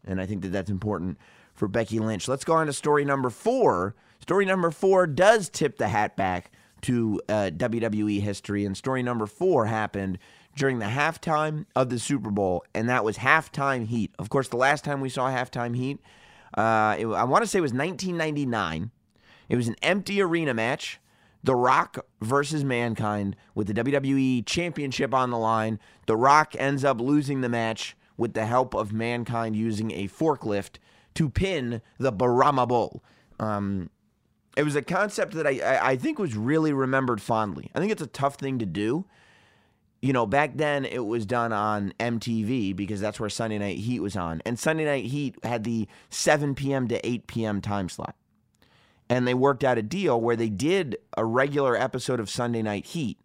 A: And I think that that's important for Becky Lynch. Let's go on to story number four. Story number four does tip the hat back to uh, WWE history, and story number four happened during the halftime of the Super Bowl, and that was halftime heat. Of course, the last time we saw halftime heat, uh, it, I want to say it was 1999. It was an empty arena match. The Rock versus Mankind with the WWE Championship on the line. The Rock ends up losing the match with the help of Mankind using a forklift to pin the Brahma Bull. Um, it was a concept that I, I, I think was really remembered fondly. I think it's a tough thing to do. You know, back then it was done on MTV because that's where Sunday Night Heat was on. And Sunday Night Heat had the 7 p.m. to 8 p.m. time slot. And they worked out a deal where they did a regular episode of Sunday Night Heat,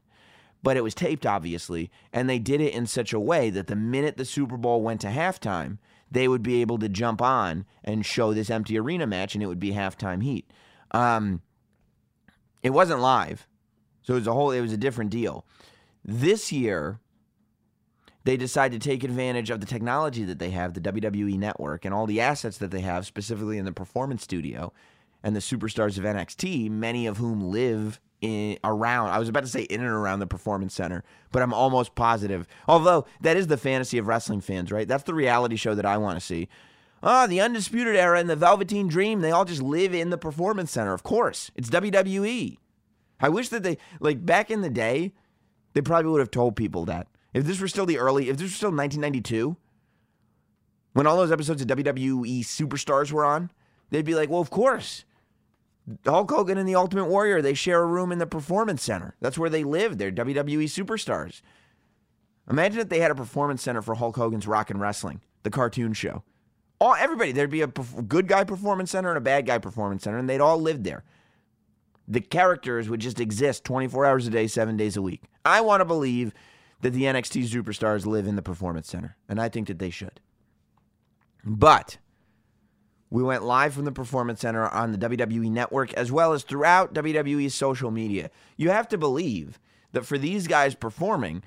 A: but it was taped, obviously. And they did it in such a way that the minute the Super Bowl went to halftime, they would be able to jump on and show this empty arena match, and it would be halftime heat. Um, it wasn't live, so it was a whole. It was a different deal. This year, they decide to take advantage of the technology that they have, the WWE Network, and all the assets that they have, specifically in the Performance Studio, and the superstars of NXT, many of whom live in, around. I was about to say in and around the Performance Center, but I'm almost positive. Although that is the fantasy of wrestling fans, right? That's the reality show that I want to see. Ah, the Undisputed Era and the Velveteen Dream, they all just live in the Performance Center. Of course, it's WWE. I wish that they, like back in the day, they probably would have told people that. If this were still the early, if this was still 1992, when all those episodes of WWE Superstars were on, they'd be like, well, of course. Hulk Hogan and the Ultimate Warrior, they share a room in the Performance Center. That's where they live. They're WWE superstars. Imagine if they had a performance center for Hulk Hogan's Rock and Wrestling, the cartoon show. All everybody there'd be a good guy performance center and a bad guy performance center, and they'd all live there. The characters would just exist 24 hours a day, seven days a week. I want to believe that the NXT superstars live in the performance center, and I think that they should. But we went live from the Performance Center on the WWE Network as well as throughout WWE's social media. You have to believe that for these guys performing,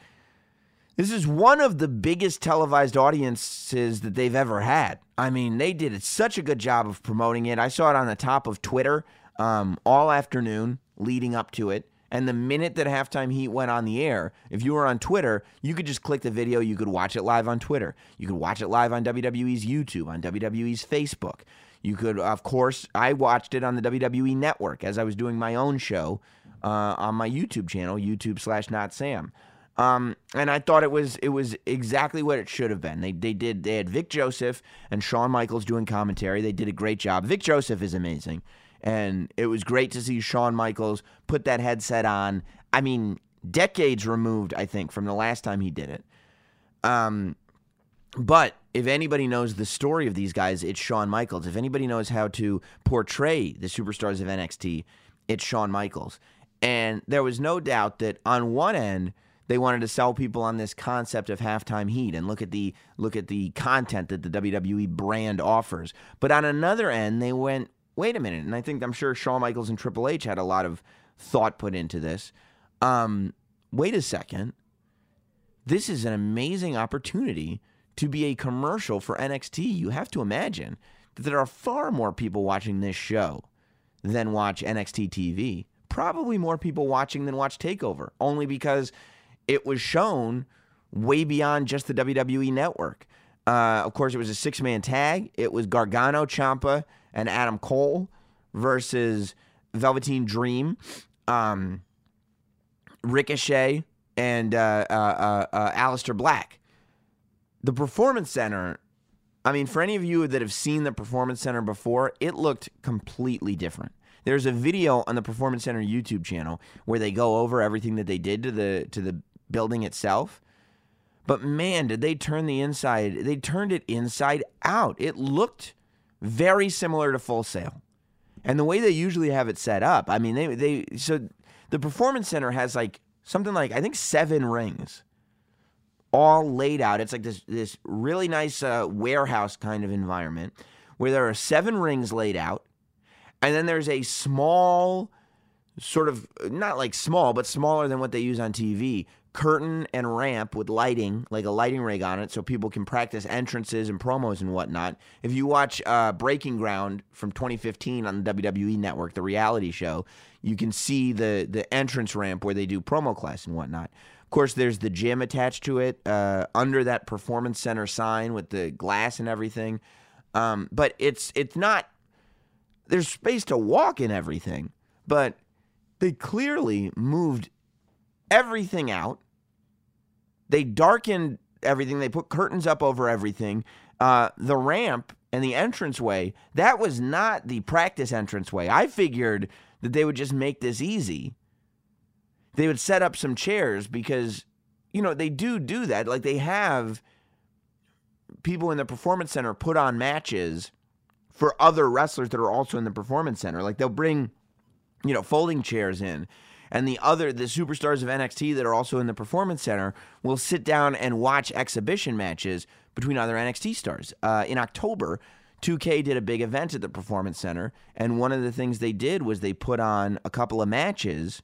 A: this is one of the biggest televised audiences that they've ever had. I mean, they did such a good job of promoting it. I saw it on the top of Twitter um, all afternoon leading up to it. And the minute that halftime heat went on the air, if you were on Twitter, you could just click the video. You could watch it live on Twitter. You could watch it live on WWE's YouTube, on WWE's Facebook. You could, of course, I watched it on the WWE Network as I was doing my own show uh, on my YouTube channel, YouTube slash Not Sam. Um, and I thought it was it was exactly what it should have been. They they did they had Vic Joseph and Shawn Michaels doing commentary. They did a great job. Vic Joseph is amazing. And it was great to see Shawn Michaels put that headset on. I mean, decades removed, I think, from the last time he did it. Um, but if anybody knows the story of these guys, it's Shawn Michaels. If anybody knows how to portray the superstars of NXT, it's Shawn Michaels. And there was no doubt that on one end, they wanted to sell people on this concept of halftime heat and look at the look at the content that the WWE brand offers. But on another end, they went, wait a minute, and I think I'm sure Shawn Michaels and Triple H had a lot of thought put into this. Um, wait a second. This is an amazing opportunity to be a commercial for NXT. You have to imagine that there are far more people watching this show than watch NXT TV. Probably more people watching than watch TakeOver, only because it was shown way beyond just the WWE network. Uh, of course, it was a six man tag. It was Gargano, Ciampa, and Adam Cole versus Velveteen Dream, um, Ricochet, and uh, uh, uh, uh, Aleister Black. The Performance Center, I mean, for any of you that have seen the Performance Center before, it looked completely different. There's a video on the Performance Center YouTube channel where they go over everything that they did to the to the building itself. But man, did they turn the inside? They turned it inside out. It looked very similar to Full Sail. And the way they usually have it set up, I mean, they they so the Performance Center has like something like I think seven rings, all laid out. It's like this this really nice uh, warehouse kind of environment where there are seven rings laid out, and then there's a small, sort of not like small, but smaller than what they use on TV curtain and ramp with lighting, like a lighting rig on it, so people can practice entrances and promos and whatnot. If you watch uh, Breaking Ground from 2015 on the WWE Network, the reality show, you can see the the entrance ramp where they do promo class and whatnot. Of course, there's the gym attached to it uh, under that performance center sign with the glass and everything. Um, but it's it's not. There's space to walk and everything, but they clearly moved everything out they darkened everything. They put curtains up over everything. Uh, the ramp and the entranceway, that was not the practice entranceway. I figured that they would just make this easy. They would set up some chairs because, you know, they do do that. Like they have people in the performance center put on matches for other wrestlers that are also in the performance center. Like they'll bring, you know, folding chairs in and the other the superstars of NXT that are also in the performance center will sit down and watch exhibition matches between other NXT stars. Uh, in October, 2K did a big event at the performance center, and one of the things they did was they put on a couple of matches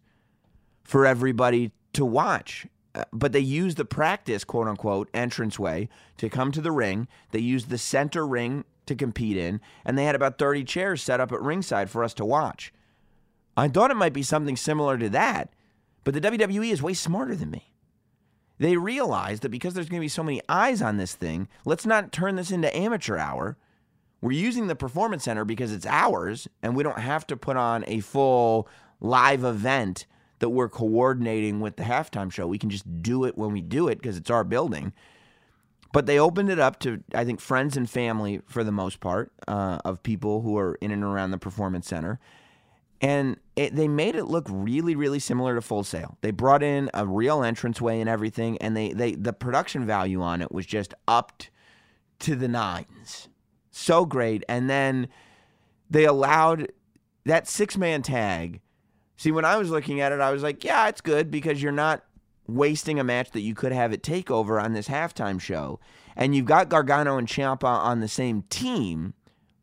A: for everybody to watch. Uh, but they used the practice, quote unquote, entranceway to come to the ring. They used the center ring to compete in, and they had about 30 chairs set up at ringside for us to watch. I thought it might be something similar to that, but the WWE is way smarter than me. They realize that because there's going to be so many eyes on this thing, let's not turn this into amateur hour. We're using the performance center because it's ours and we don't have to put on a full live event that we're coordinating with the halftime show. We can just do it when we do it because it's our building. But they opened it up to, I think, friends and family for the most part uh, of people who are in and around the performance center and it, they made it look really, really similar to Full Sail. They brought in a real entranceway and everything, and they, they the production value on it was just upped to the nines. So great. And then they allowed that six man tag. See, when I was looking at it, I was like, yeah, it's good because you're not wasting a match that you could have at TakeOver on this halftime show. And you've got Gargano and Ciampa on the same team.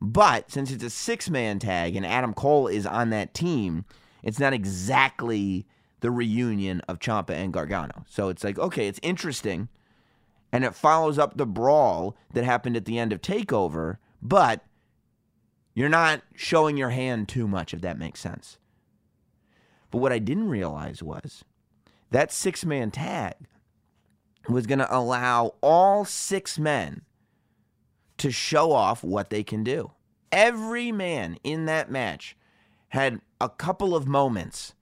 A: But since it's a six man tag and Adam Cole is on that team, it's not exactly the reunion of Ciampa and Gargano. So it's like, okay, it's interesting. And it follows up the brawl that happened at the end of TakeOver, but you're not showing your hand too much, if that makes sense. But what I didn't realize was that six man tag was going to allow all six men to show off what they can do. Every man in that match had a couple of moments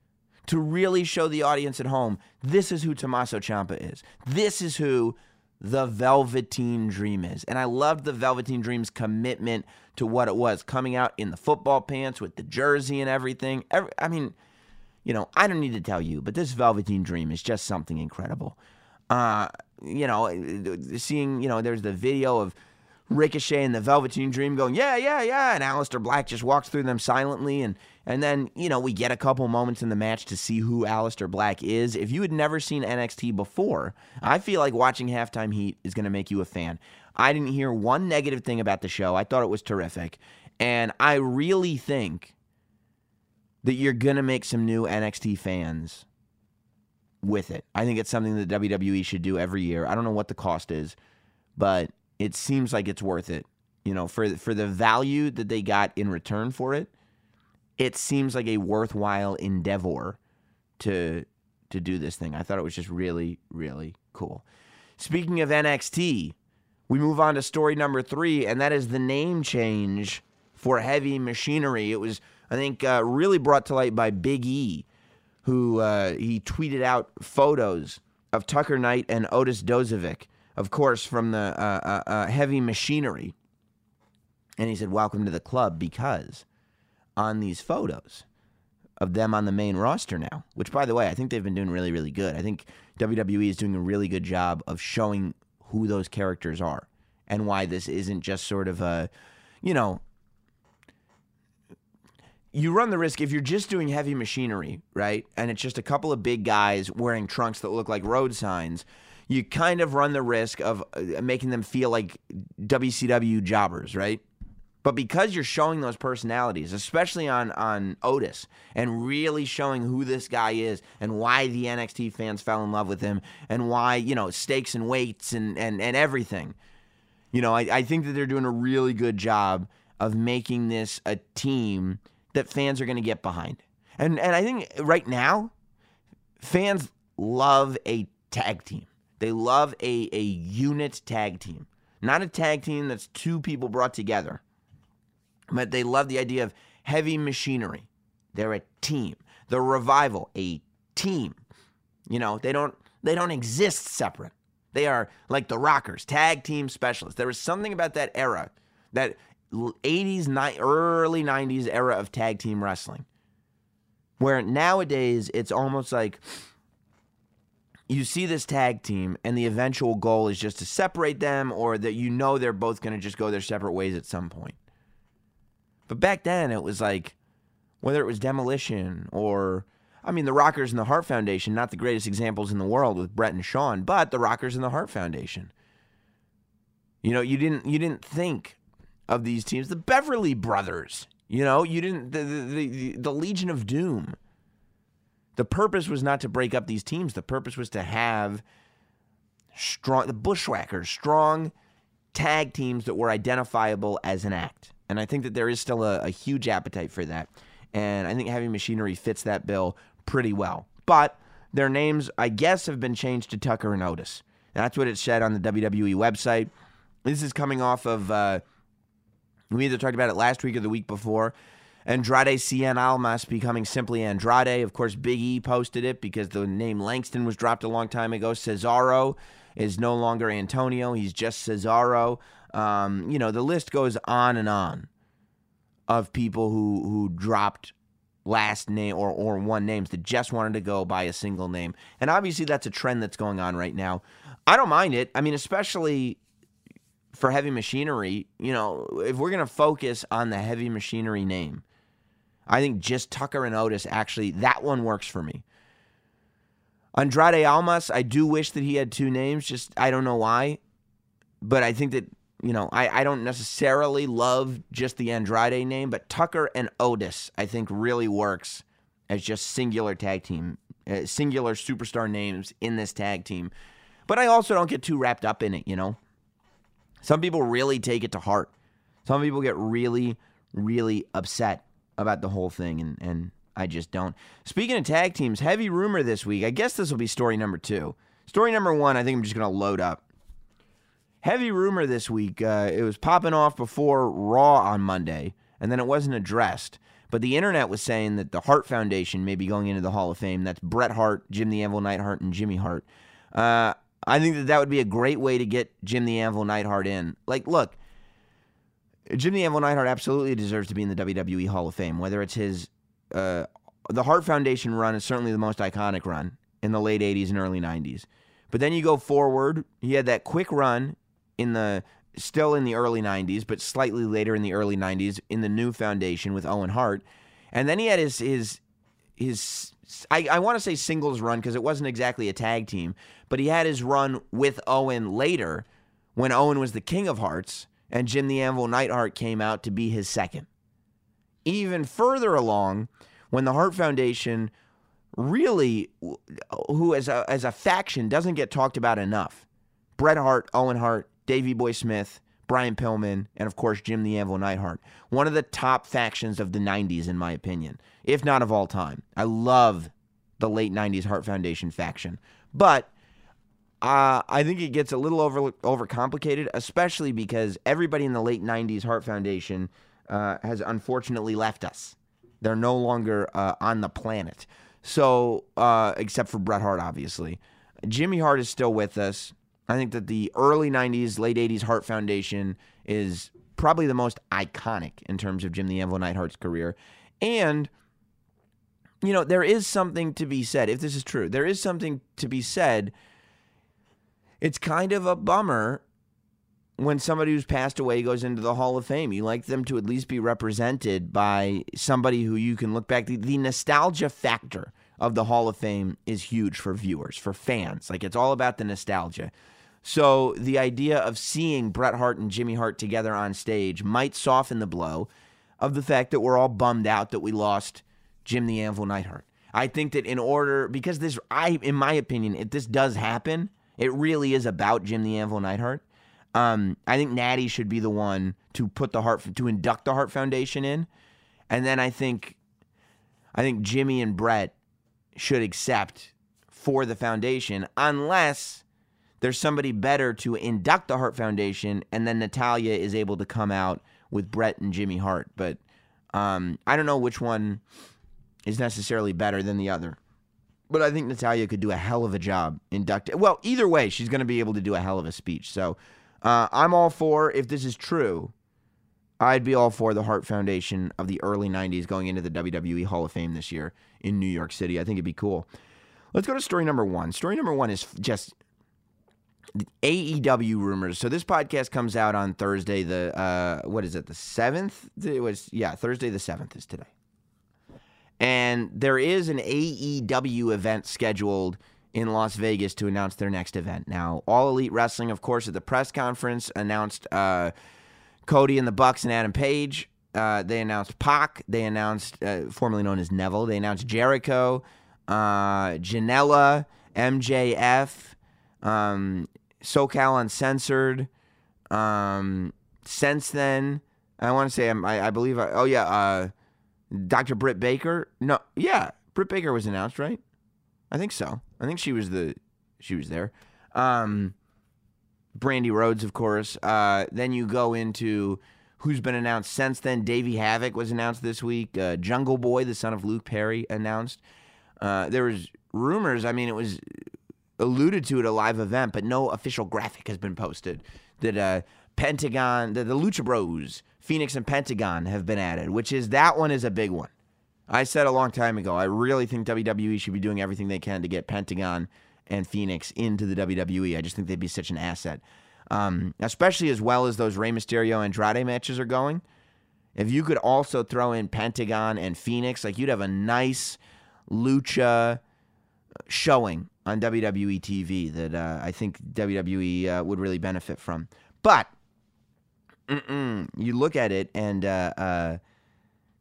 A: to really show the audience at home this is who Tommaso Ciampa is. This is who the Velveteen Dream is. And I loved the Velveteen Dream's commitment to what it was coming out in the football pants with the jersey and everything. Every, I mean, you know, I don't need to tell you, but this Velveteen Dream is just something incredible. Uh, you know, seeing, you know, there's the video of Ricochet and the Velveteen Dream going, yeah, yeah, yeah, and Aleister Black just walks through them silently, and and then you know we get a couple moments in the match to see who Aleister Black is. If you had never seen NXT before, I feel like watching Halftime Heat is going to make you a fan. I didn't hear one negative thing about the show. I thought it was terrific, and I really think that you're going to make some new NXT fans with it. I think it's something that WWE should do every year. I don't know what the cost is, but it seems like it's worth it. You know, for for the value that they got in return for it, it seems like a worthwhile endeavor to to do this thing. I thought it was just really really cool. Speaking of NXT, we move on to story number 3 and that is the name change for Heavy Machinery. It was I think uh, really brought to light by Big E who uh, he tweeted out photos of Tucker Knight and Otis Dozovic of course, from the uh, uh, uh, heavy machinery. And he said, Welcome to the club because on these photos of them on the main roster now, which, by the way, I think they've been doing really, really good. I think WWE is doing a really good job of showing who those characters are and why this isn't just sort of a, you know, you run the risk if you're just doing heavy machinery, right? And it's just a couple of big guys wearing trunks that look like road signs you kind of run the risk of uh, making them feel like WCW jobbers, right? But because you're showing those personalities, especially on on Otis, and really showing who this guy is and why the NXT fans fell in love with him and why, you know, stakes and weights and and, and everything. You know, I, I think that they're doing a really good job of making this a team that fans are to get behind. And and I think right now, fans love a tag team. They love a, a unit tag team, not a tag team that's two people brought together. But they love the idea of heavy machinery. They're a team. The revival, a team. You know, they don't they don't exist separate. They are like the Rockers, tag team specialists. There was something about that era, that 80s, ni- early 90s era of tag team wrestling, where nowadays it's almost like you see this tag team and the eventual goal is just to separate them or that you know they're both going to just go their separate ways at some point. But back then it was like whether it was Demolition or I mean the Rockers and the Hart Foundation, not the greatest examples in the world with Bret and Shawn, but the Rockers and the Hart Foundation. You know, you didn't you didn't think of these teams, the Beverly Brothers, you know, you didn't the the, the, the Legion of Doom the purpose was not to break up these teams. The purpose was to have strong, the Bushwhackers, strong tag teams that were identifiable as an act. And I think that there is still a, a huge appetite for that. And I think Heavy Machinery fits that bill pretty well. But their names, I guess, have been changed to Tucker and Otis. That's what it said on the WWE website. This is coming off of, uh, we either talked about it last week or the week before. Andrade Cien Almas becoming simply Andrade. Of course, Big E posted it because the name Langston was dropped a long time ago. Cesaro is no longer Antonio, he's just Cesaro. Um, you know, the list goes on and on of people who, who dropped last name or, or one names that just wanted to go by a single name. And obviously, that's a trend that's going on right now. I don't mind it. I mean, especially for heavy machinery, you know, if we're going to focus on the heavy machinery name, I think just Tucker and Otis actually, that one works for me. Andrade Almas, I do wish that he had two names, just I don't know why. But I think that, you know, I, I don't necessarily love just the Andrade name, but Tucker and Otis, I think, really works as just singular tag team, uh, singular superstar names in this tag team. But I also don't get too wrapped up in it, you know? Some people really take it to heart. Some people get really, really upset about the whole thing, and, and I just don't. Speaking of tag teams, heavy rumor this week. I guess this will be story number two. Story number one, I think I'm just going to load up. Heavy rumor this week. Uh, it was popping off before Raw on Monday, and then it wasn't addressed. But the internet was saying that the Hart Foundation may be going into the Hall of Fame. That's Bret Hart, Jim the Anvil Neidhart, and Jimmy Hart. Uh, I think that that would be a great way to get Jim the Anvil Neidhart in. Like, look, Jim the Anvil Neidhart absolutely deserves to be in the WWE Hall of Fame. Whether it's his, uh, the Hart Foundation run is certainly the most iconic run in the late '80s and early '90s. But then you go forward. He had that quick run in the still in the early 90s, but slightly later in the early 90s in the new foundation with Owen Hart. And then he had his his his I, I want to say singles run because it wasn't exactly a tag team, but he had his run with Owen later when Owen was the king of hearts and Jim the Anvil Neidhart came out to be his second. Even further along, when the Hart Foundation really, who as a, as a faction doesn't get talked about enough, Bret Hart, Owen Hart, Davey Boy Smith, Brian Pillman, and of course Jim the Anvil Neidhart. One of the top factions of the 90s, in my opinion, if not of all time. I love the late 90s Hart Foundation faction. But uh, I think it gets a little over overcomplicated, especially because everybody in the late 90s Hart Foundation uh, has unfortunately left us. They're no longer uh, on the planet. So, uh, except for Bret Hart, obviously. Jimmy Hart is still with us. I think that the early 90s, late 80s Hart Foundation is probably the most iconic in terms of Jim the Anvil Neidhart's career. And, you know, there is something to be said, if this is true, there is something to be said. It's kind of a bummer when somebody who's passed away goes into the Hall of Fame. You like them to at least be represented by somebody who you can look back. The, the nostalgia factor of the Hall of Fame is huge for viewers, for fans. Like it's all about the nostalgia. So the idea of seeing Bret Hart and Jimmy Hart together on stage might soften the blow of the fact that we're all bummed out that we lost Jim the Anvil Neidhart. I think that in order, because this, I, in my opinion, if this does happen, it really is about Jim the Anvil Neidhart. Um, I think Natty should be the one to put the heart to induct the Hart Foundation in, and then I think, I think Jimmy and Bret should accept for the foundation, unless there's somebody better to induct the Hart Foundation, and then Natalya is able to come out with Bret and Jimmy Hart. But um, I don't know which one is necessarily better than the other. But I think Natalya could do a hell of a job inducting. Well, either way, she's going to be able to do a hell of a speech. So uh, I'm all for, if this is true, I'd be all for the Hart Foundation of the early 90s going into the WWE Hall of Fame this year in New York City. I think it'd be cool. Let's go to story number one. Story number one is just AEW rumors. So this podcast comes out on Thursday. The uh, what is it? The seventh. It was yeah. Thursday the seventh is today. And there is an AEW event scheduled in Las Vegas to announce their next event. Now, All Elite Wrestling, of course, at the press conference announced uh, Cody and the Bucks and Adam Page. Uh, they announced Pac. They announced, uh, formerly known as Neville. They announced Jericho, uh, Janela, MJF, um, SoCal Uncensored. Um, since then, I want to say I'm, I, I believe. I, oh yeah, uh, Dr. Britt Baker. No, yeah, Britt Baker was announced, right? I think so. I think she was the she was there. Um, Brandi Rhodes, of course. Uh, then you go into who's been announced since then. Davey Havoc was announced this week. Uh, Jungle Boy, the son of Luke Perry, announced. Uh, there was rumors. I mean, it was alluded to at a live event, but no official graphic has been posted. That uh, Pentagon, the, the Lucha Bros, Fenix and Pentagon have been added, which is that one is a big one. I said a long time ago, I really think WWE should be doing everything they can to get Pentagon and Fenix into the WWE. I just think they'd be such an asset. Um, especially as well as those Rey Mysterio Andrade matches are going. If you could also throw in Pentagon and Fenix, like you'd have a nice lucha showing on WWE TV that uh, I think WWE uh, would really benefit from. But mm-mm, you look at it, and uh, uh,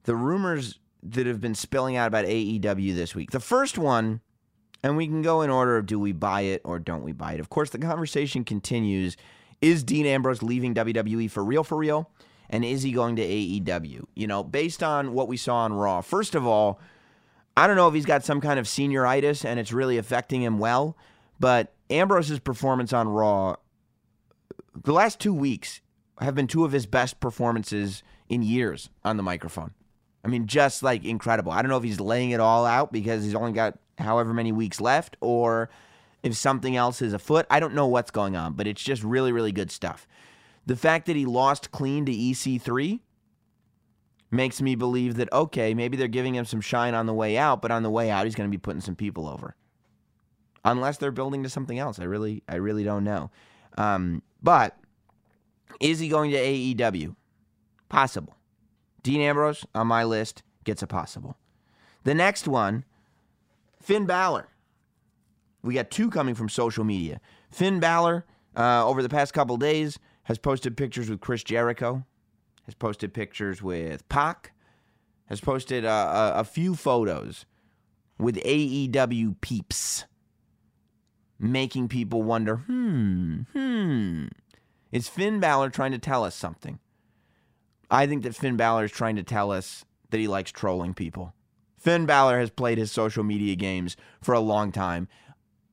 A: the rumors that have been spilling out about AEW this week. The first one, and we can go in order of do we buy it or don't we buy it. Of course, the conversation continues. Is Dean Ambrose leaving WWE for real, for real? And is he going to AEW? You know, based on what we saw on Raw, first of all, I don't know if he's got some kind of senioritis and it's really affecting him well, but Ambrose's performance on Raw, the last two weeks have been two of his best performances in years on the microphone. I mean, just like incredible. I don't know if he's laying it all out because he's only got however many weeks left or if something else is afoot. I don't know what's going on, but it's just really, really good stuff. The fact that he lost clean to EC3 makes me believe that, okay, maybe they're giving him some shine on the way out, but on the way out, he's going to be putting some people over. Unless they're building to something else. I really, I really don't know. Um, but is he going to AEW? Possible. Dean Ambrose on my list gets a possible. The next one, Finn Balor. We got two coming from social media. Finn Balor, uh, over the past couple days, has posted pictures with Chris Jericho, has posted pictures with Pac, has posted uh, a, a few photos with AEW peeps, making people wonder, hmm, hmm, is Finn Balor trying to tell us something? I think that Finn Balor is trying to tell us that he likes trolling people. Finn Balor has played his social media games for a long time.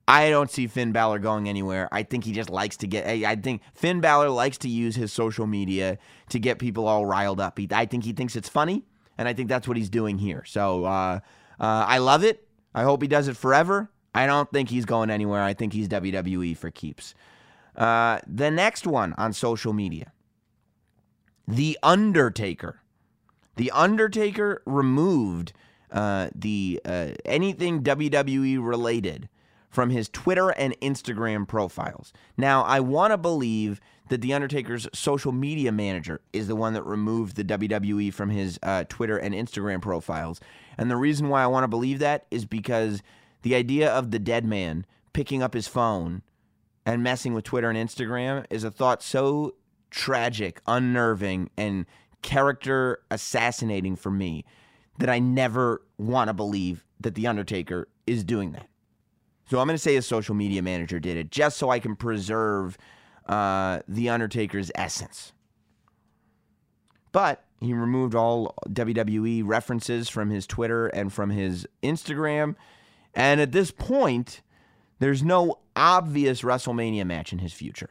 A: I don't see Finn Balor going anywhere. I think he just likes to get. I think Finn Balor likes to use his social media to get people all riled up. He, I think he thinks it's funny, and I think that's what he's doing here. So uh, uh, I love it. I hope he does it forever. I don't think he's going anywhere. I think he's WWE for keeps. Uh, the next one on social media The Undertaker. The Undertaker removed uh, the uh, anything WWE related from his Twitter and Instagram profiles. Now, I want to believe that The Undertaker's social media manager is the one that removed the WWE from his uh, Twitter and Instagram profiles. And the reason why I want to believe that is because the idea of the dead man picking up his phone and messing with Twitter and Instagram is a thought so tragic, unnerving, and character assassinating for me that I never want to believe that The Undertaker is doing that. So I'm going to say a social media manager did it just so I can preserve uh, The Undertaker's essence. But he removed all WWE references from his Twitter and from his Instagram. And at this point, there's no obvious WrestleMania match in his future,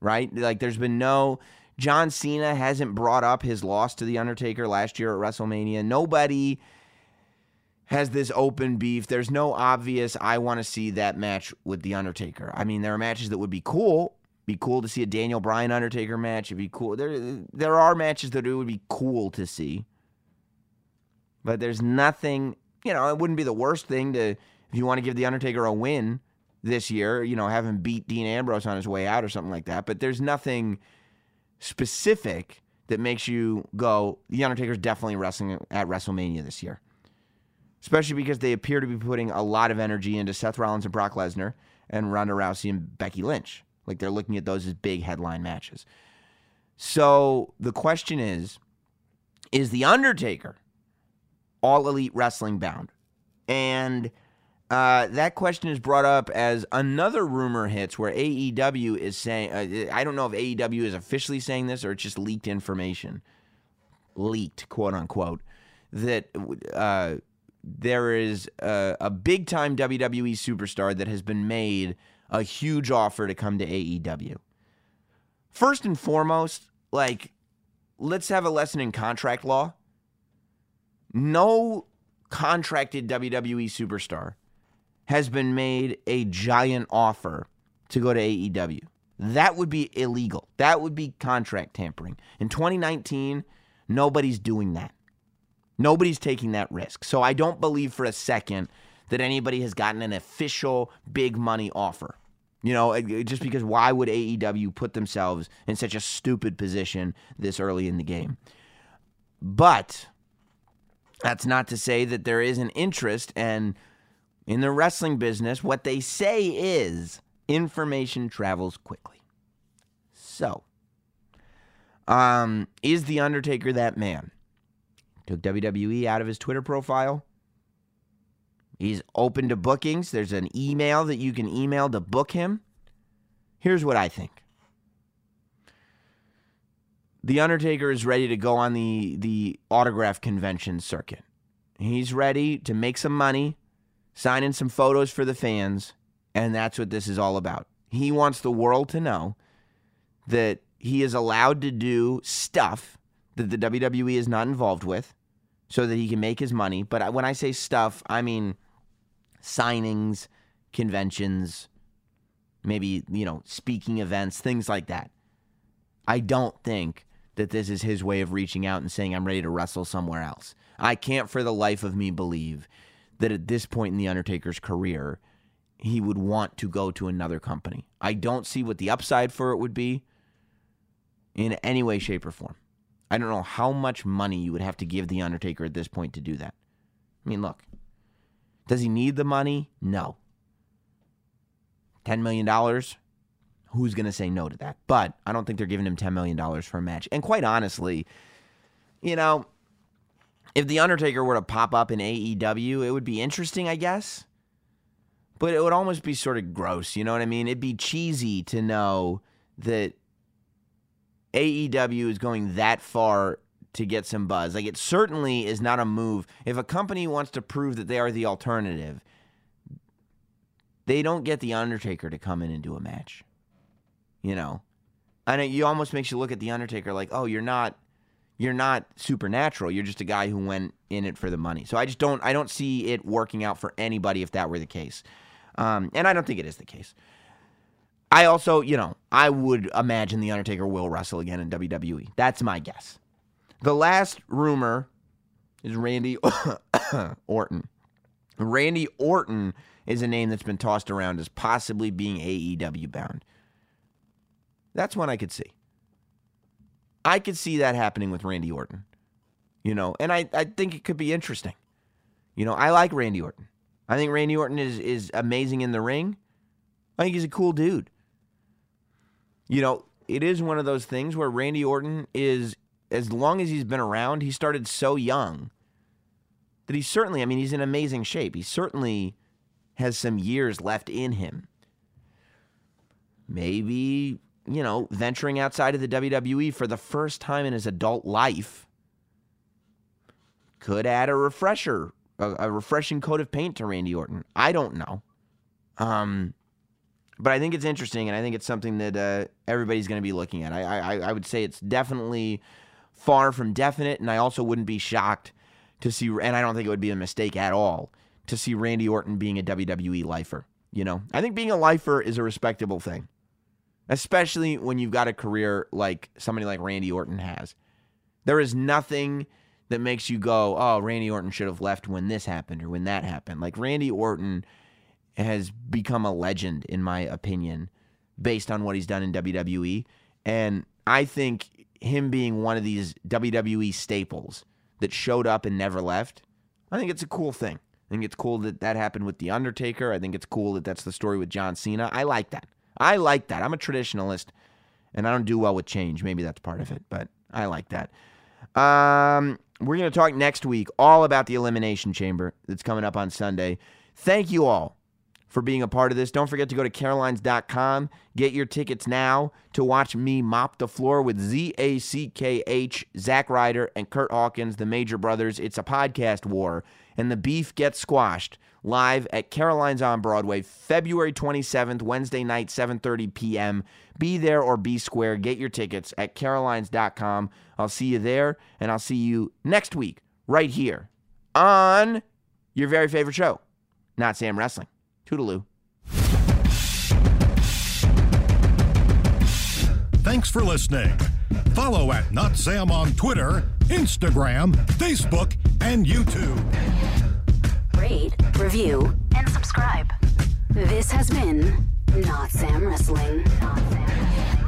A: right? Like, there's been no. John Cena hasn't brought up his loss to The Undertaker last year at WrestleMania. Nobody has this open beef. There's no obvious, I want to see that match with The Undertaker. I mean, there are matches that would be cool. Be cool to see a Daniel Bryan Undertaker match. It'd be cool. There, there are matches that it would be cool to see. But there's nothing, you know, it wouldn't be the worst thing to, if you want to give The Undertaker a win this year, you know, have him beat Dean Ambrose on his way out or something like that. But there's nothing specific that makes you go, The Undertaker's definitely wrestling at WrestleMania this year especially because they appear to be putting a lot of energy into Seth Rollins and Brock Lesnar and Ronda Rousey and Becky Lynch. Like they're looking at those as big headline matches. So the question is is The Undertaker all elite wrestling bound? And uh, that question is brought up as another rumor hits where AEW is saying, uh, I don't know if AEW is officially saying this or it's just leaked information, leaked, quote unquote, that uh, there is a, a big time WWE superstar that has been made a huge offer to come to AEW. First and foremost, like, let's have a lesson in contract law. No contracted WWE superstar has been made a giant offer to go to AEW. That would be illegal. That would be contract tampering. In 2019, nobody's doing that. Nobody's taking that risk. So I don't believe for a second that anybody has gotten an official big money offer. You know, just because why would AEW put themselves in such a stupid position this early in the game? But that's not to say that there is an interest and in the wrestling business what they say is information travels quickly. So, um is the Undertaker that man? Took WWE out of his Twitter profile. He's open to bookings. There's an email that you can email to book him. Here's what I think. The Undertaker is ready to go on the the autograph convention circuit. He's ready to make some money, sign in some photos for the fans, and that's what this is all about. He wants the world to know that he is allowed to do stuff that the WWE is not involved with so that he can make his money. But when I say stuff, I mean signings, conventions, maybe, you know, speaking events, things like that. I don't think that this is his way of reaching out and saying, I'm ready to wrestle somewhere else. I can't for the life of me believe that at this point in The Undertaker's career, he would want to go to another company. I don't see what the upside for it would be in any way, shape, or form. I don't know how much money you would have to give The Undertaker at this point to do that. I mean, look, does he need the money? No. $10 million? Who's going to say no to that? But I don't think they're giving him $10 million for a match. And quite honestly, you know, if The Undertaker were to pop up in AEW, it would be interesting, I guess. But it would almost be sort of gross, you know what I mean? It'd be cheesy to know that AEW is going that far to get some buzz. Like it certainly is not a move. If a company wants to prove that they are the alternative, they don't get the Undertaker to come in and do a match. You know, and it you almost makes you look at the Undertaker like, oh, you're not, you're not supernatural. You're just a guy who went in it for the money. So I just don't, I don't see it working out for anybody if that were the case. Um, and I don't think it is the case. I also, you know, I would imagine The Undertaker will wrestle again in WWE. That's my guess. The last rumor is Randy Orton. Randy Orton is a name that's been tossed around as possibly being AEW bound. That's one I could see. I could see that happening with Randy Orton. You know, and I, I think it could be interesting. You know, I like Randy Orton. I think Randy Orton is is amazing in the ring. I think he's a cool dude. You know, it is one of those things where Randy Orton is, as long as he's been around, he started so young that he's certainly, I mean, he's in amazing shape. He certainly has some years left in him. Maybe, you know, venturing outside of the WWE for the first time in his adult life could add a refresher, a, a refreshing coat of paint to Randy Orton. I don't know. Um, but I think it's interesting, and I think it's something that uh, everybody's going to be looking at. I, I I would say it's definitely far from definite, and I also wouldn't be shocked to see, and I don't think it would be a mistake at all to see Randy Orton being a WWE lifer. You know, I think being a lifer is a respectable thing, especially when you've got a career like somebody like Randy Orton has. There is nothing that makes you go, "Oh, Randy Orton should have left when this happened or when that happened." Like Randy Orton has become a legend, in my opinion, based on what he's done in WWE. And I think him being one of these WWE staples that showed up and never left, I think it's a cool thing. I think it's cool that that happened with The Undertaker. I think it's cool that that's the story with John Cena. I like that. I like that. I'm a traditionalist and I don't do well with change. Maybe that's part of it, but I like that. Um, we're going to talk next week all about the Elimination Chamber that's coming up on Sunday. Thank you all for being a part of this. Don't forget to go to carolines.com. Get your tickets now to watch me mop the floor with Z A C K H, Zack Ryder, and Curt Hawkins, the Major Brothers. It's a podcast war, and the beef gets squashed live at Caroline's on Broadway, February 27th, Wednesday night, 7:30 p.m. Be there or be square. Get your tickets at carolines.com. I'll see you there, and I'll see you next week right here on your very favorite show, Not Sam Wrestling. Toodaloo.
C: Thanks for listening. Follow at Not Sam on Twitter, Instagram, Facebook, and YouTube.
B: Rate, review, and subscribe. This has been Not Sam Wrestling. Not Sam.